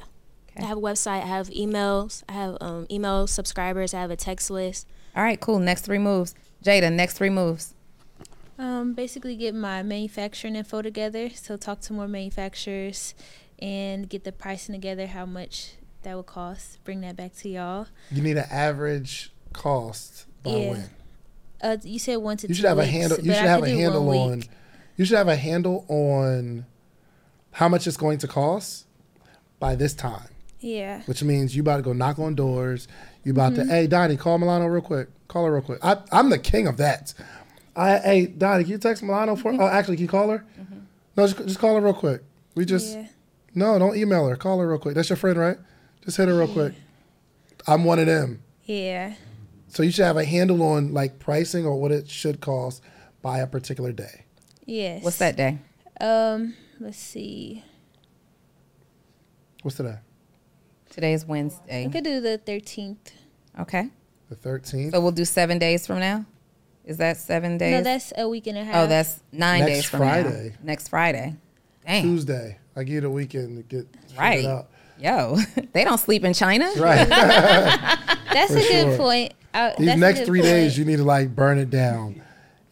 I have a website. I have emails. I have um, email subscribers. I have a text list. All right, cool. Next three moves. Jada, next three moves. Um, basically get my manufacturing info together. So talk to more manufacturers and get the pricing together, how much that would cost. Bring that back to y'all. you need an average cost by Yeah. when? Uh, you said one to You two should have a handle. You should have a handle one on. You should have a handle on how much it's going to cost by this time. Yeah. Which means you about to go knock on doors. You about Mm-hmm. to, hey Donni, call Milano real quick. Call her real quick. I, I'm the king of that. I, hey Donni, can you text Milano for? Oh, actually, can you call her? No, just, just call her real quick. We just Yeah. no, don't email her. Call her real quick. That's your friend, right? Just hit her real quick. I'm one of them. Yeah. So you should have a handle on like pricing or what it should cost by a particular day. Yes. What's that day? Um, let's see. What's today? Today is Wednesday. We could do the thirteenth. Okay. The 13th. So we'll do seven days from now. Is that seven days? No, that's a week and a half. oh, that's nine Next days from Friday. now. Next Friday. Dang. Tuesday. I give you the weekend to get Right. out. Yo, they don't sleep in China. Right. that's a for good point. I, These next good three days, you need to like burn it down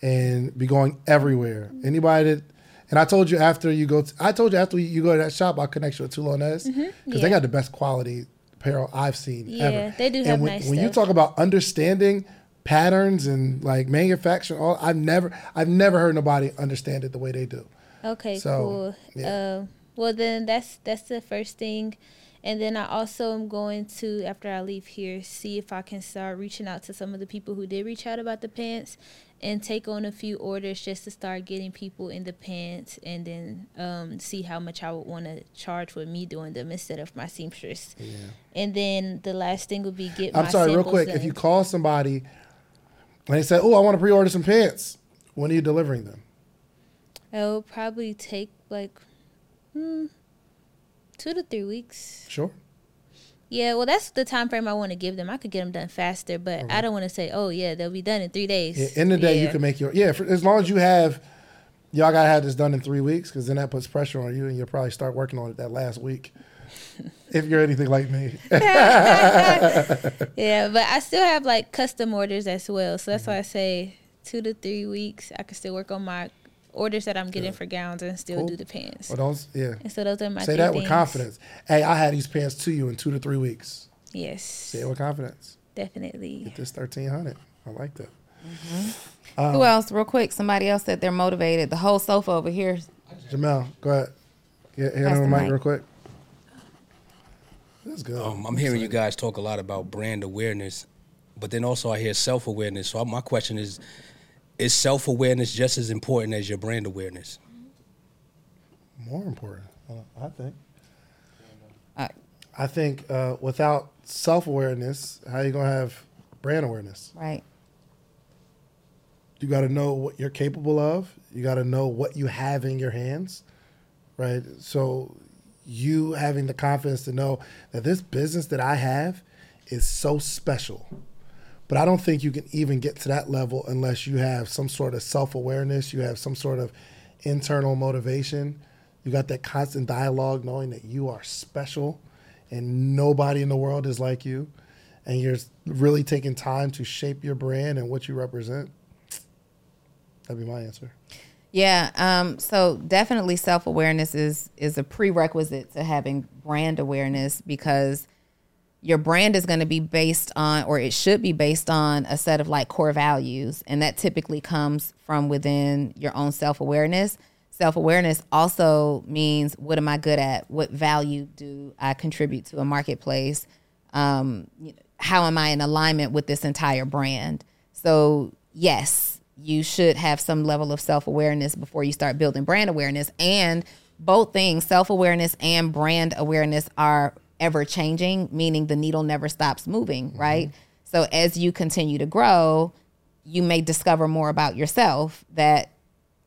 and be going everywhere. Anybody that, and I told you after you go, I told you after you go to that shop, I'll connect you with Toulonese because they Mm-hmm. yeah. got the best quality apparel I've seen Yeah, ever. they do and have when, nice when you talk about understanding patterns and like manufacturing, all I've never, I've never heard nobody understand it the way they do. Okay, So, cool. yeah. Um, well, then that's that's the first thing, and then I also am going to after I leave here see if I can start reaching out to some of the people who did reach out about the pants, and take on a few orders just to start getting people in the pants, and then um, see how much I would want to charge with me doing them instead of my seamstress. And then the last thing would be get. I'm sorry, real quick. done. If you call somebody and they say, "Oh, I want to pre-order some pants," when are you delivering them? it'll probably take like hmm, two to three weeks. Sure. Yeah, well, that's the time frame I want to give them. I could get them done faster, but I don't want to say, "Oh, yeah, they'll be done in three days." Yeah, in the day, you can make your yeah. For, as long as you have, y'all gotta have this done in three weeks, because then that puts pressure on you, and you'll probably start working on it that last week. if you're anything like me, Yeah, but I still have like custom orders as well, so that's Mm-hmm. why I say two to three weeks. I can still work on my orders that I'm getting for gowns and still Cool. do the pants. well, don't yeah. And so those are my Say three that with things. confidence. Hey, I had these pants to you in two to three weeks. Yes, Say it with confidence. definitely. Get this thirteen hundred. I like that. Who else? Real quick. Somebody else said they're motivated. The whole sofa over here. Jamel, go ahead. Get hit Pass on the the mic mic. real quick. That's good. Um, I'm hearing you guys talk a lot about brand awareness, but then also I hear self awareness. So my question is: Is self awareness just as important as your brand awareness? More important, uh, I think. I think uh, without self awareness, how you gonna have brand awareness? Right. You got to know what you're capable of. You got to know what you have in your hands, right? So you having the confidence to know that this business that I have is so special. But I don't think you can even get to that level unless you have some sort of self awareness, you have some sort of internal motivation. You got that constant dialogue knowing that you are special and nobody in the world is like you. And you're really taking time to shape your brand and what you represent. That'd be my answer. Yeah. Um, so definitely self awareness is is a prerequisite to having brand awareness because your brand is going to be based on or it should be based on a set of like core values and that typically comes from within your own self-awareness. Self-awareness also means what am i good at? What value do i contribute to a marketplace? Um, how am i in alignment with this entire brand? So yes you should have some level of self-awareness before you start building brand awareness and both things self-awareness and brand awareness are ever changing, meaning the needle never stops moving, mm-hmm. right? So as you continue to grow, you may discover more about yourself that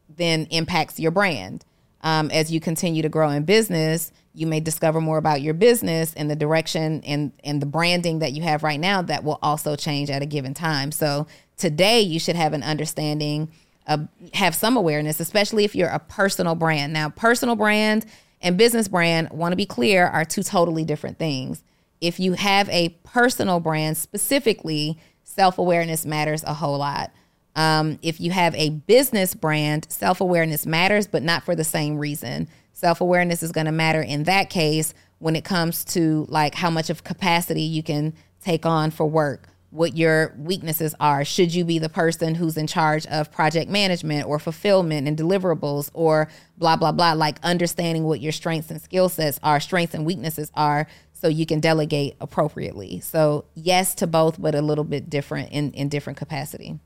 then impacts your brand. Um, as you continue to grow in business, you may discover more about your business and the direction and, and the branding that you have right now that will also change at a given time. So today you should have an understanding of, have some awareness, especially if you're a personal brand. Now, personal brand and business brand, want to be clear, are two totally different things. If you have a personal brand specifically, self awareness matters a whole lot. Um, if you have a business brand, self awareness matters, but not for the same reason. Self awareness is going to matter in that case when it comes to like how much of capacity you can take on for work what your weaknesses are. Should you be the person who's in charge of project management or fulfillment and deliverables or blah, blah, blah? Like understanding what your strengths and skill sets are, strengths and weaknesses are, so you can delegate appropriately. So, yes to both, but a little bit different in, in different capacity.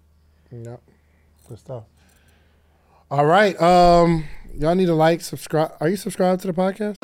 Yep. Good stuff. All right. Um, y'all need to like, subscribe. Are you subscribed to the podcast?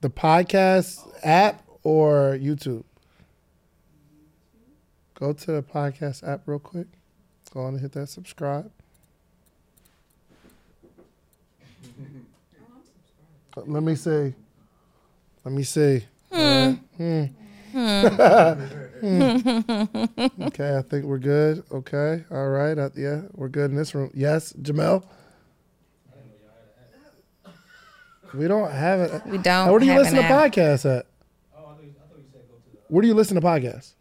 the podcast app or YouTube? Go to the podcast app real quick. Go on and hit that subscribe. Let me see. Let me see. Hmm. hmm. hmm. okay, I think we're good. Okay, all right. Uh, yeah, we're good in this room. Yes, Jamel. We don't have it. We don't. Where do you listen to podcasts at? Oh, I thought you said go to the Where do you listen to podcasts?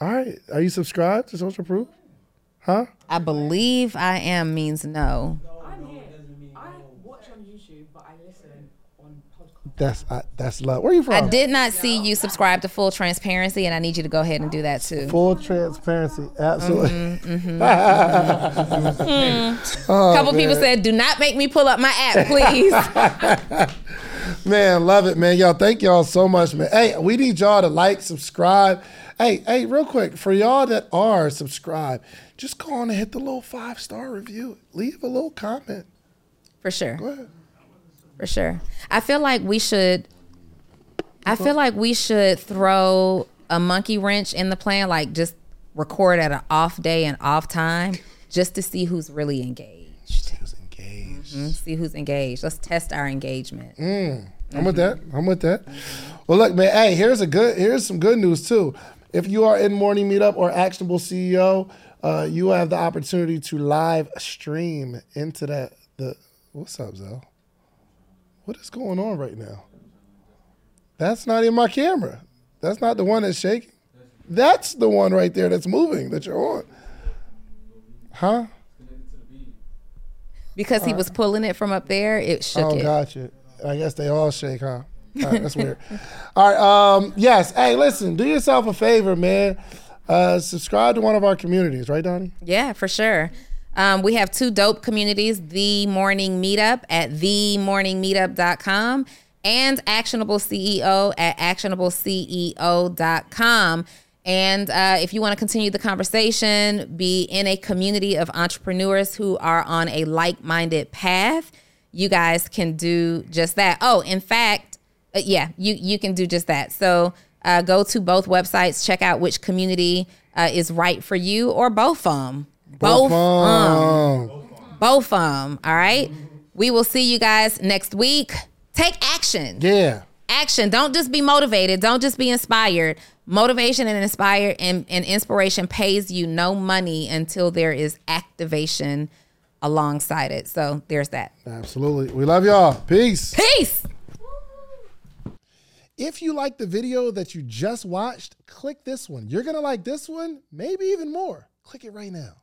All right. Are you subscribed to Social Proof? Huh? I believe I am means no. That's I, that's love. Where are you from? I did not see you subscribe to full transparency, and I need you to go ahead and do that too. Full transparency, absolutely. Mm-hmm, mm-hmm, mm-hmm. oh, couple man. people said, "Do not make me pull up my app, please." man, love it, man. Y'all, thank y'all so much, man. Hey, we need y'all to like, subscribe. Hey, hey, real quick, for y'all that are subscribed, just go on and hit the little five star review. Leave a little comment. For sure. For sure. I feel like we should. I feel like we should throw a monkey wrench in the plan, like just record at an off day and off time, just to see who's really engaged. Who's engaged? Mm, see who's engaged. Let's test our engagement. Mm, I'm with that. I'm with that. Well, look, man. Hey, here's a good. Here's some good news too. If you are in morning meetup or actionable CEO, uh, you have the opportunity to live stream into that. The what's up, Zell? What is going on right now? That's not in my camera. That's not the one that's shaking. That's the one right there that's moving that you're on. Huh? Because he was pulling it from up there, it shook oh, it. gotcha. I guess they all shake, huh? All right, that's weird. All right. Um, yes. Hey, listen. Do yourself a favor, man. Uh, subscribe to one of our communities, right, Donni? Yeah, for sure. Um, we have two dope communities: the Morning Meetup at themorningmeetup.com and Actionable CEO at actionableceo.com. And uh, if you want to continue the conversation, be in a community of entrepreneurs who are on a like minded path, you guys can do just that. Oh, in fact, uh, yeah, you, you can do just that. So uh, go to both websites, check out which community uh, is right for you or both of them. Both, um, both of them. All right. We will see you guys next week. Take action. Yeah. Action. Don't just be motivated. Don't just be inspired. Motivation and inspire and, and inspiration pays you no money until there is activation alongside it. So there's that. Absolutely. We love y'all. Peace. Peace. If you like the video that you just watched, click this one. You're going to like this one, maybe even more. Click it right now.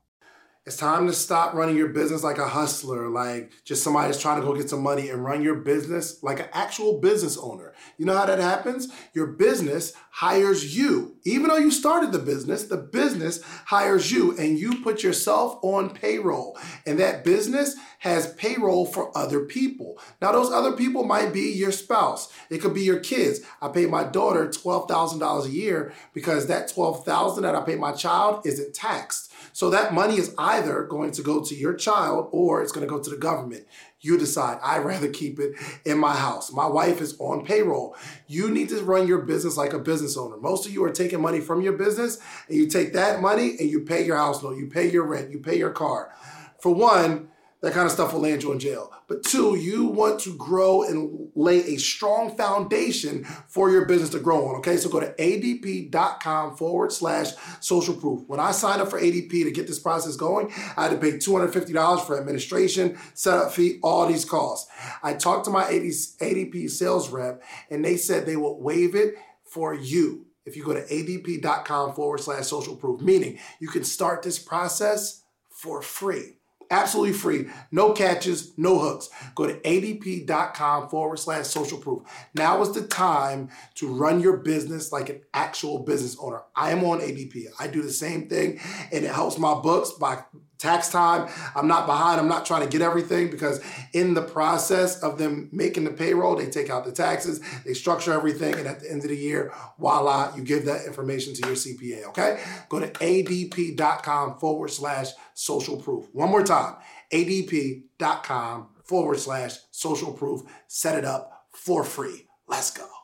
It's time to stop running your business like a hustler, like just somebody that's trying to go get some money and run your business like an actual business owner. You know how that happens? Your business hires you. Even though you started the business, the business hires you and you put yourself on payroll. And that business has payroll for other people. Now, those other people might be your spouse. It could be your kids. I pay my daughter $12,000 a year because that 12,000 that I pay my child isn't taxed. So that money is either going to go to your child or it's going to go to the government. You decide. I'd rather keep it in my house. My wife is on payroll. You need to run your business like a business owner. Most of you are taking money from your business and you take that money and you pay your house loan, you pay your rent, you pay your car. For one, that kind of stuff will land you in jail. But two, you want to grow and lay a strong foundation for your business to grow on. Okay, so go to adp.com forward slash social proof. When I signed up for ADP to get this process going, I had to pay $250 for administration, setup fee, all these costs. I talked to my ADP sales rep and they said they will waive it for you if you go to adp.com forward slash social proof, meaning you can start this process for free. Absolutely free. No catches, no hooks. Go to adp.com forward slash social proof. Now is the time to run your business like an actual business owner. I am on ADP. I do the same thing and it helps my books by tax time. I'm not behind. I'm not trying to get everything because in the process of them making the payroll, they take out the taxes, they structure everything, and at the end of the year, voila, you give that information to your CPA. Okay? Go to adp.com forward slash social proof. One more time, adp.com forward slash social proof. Set it up for free. Let's go.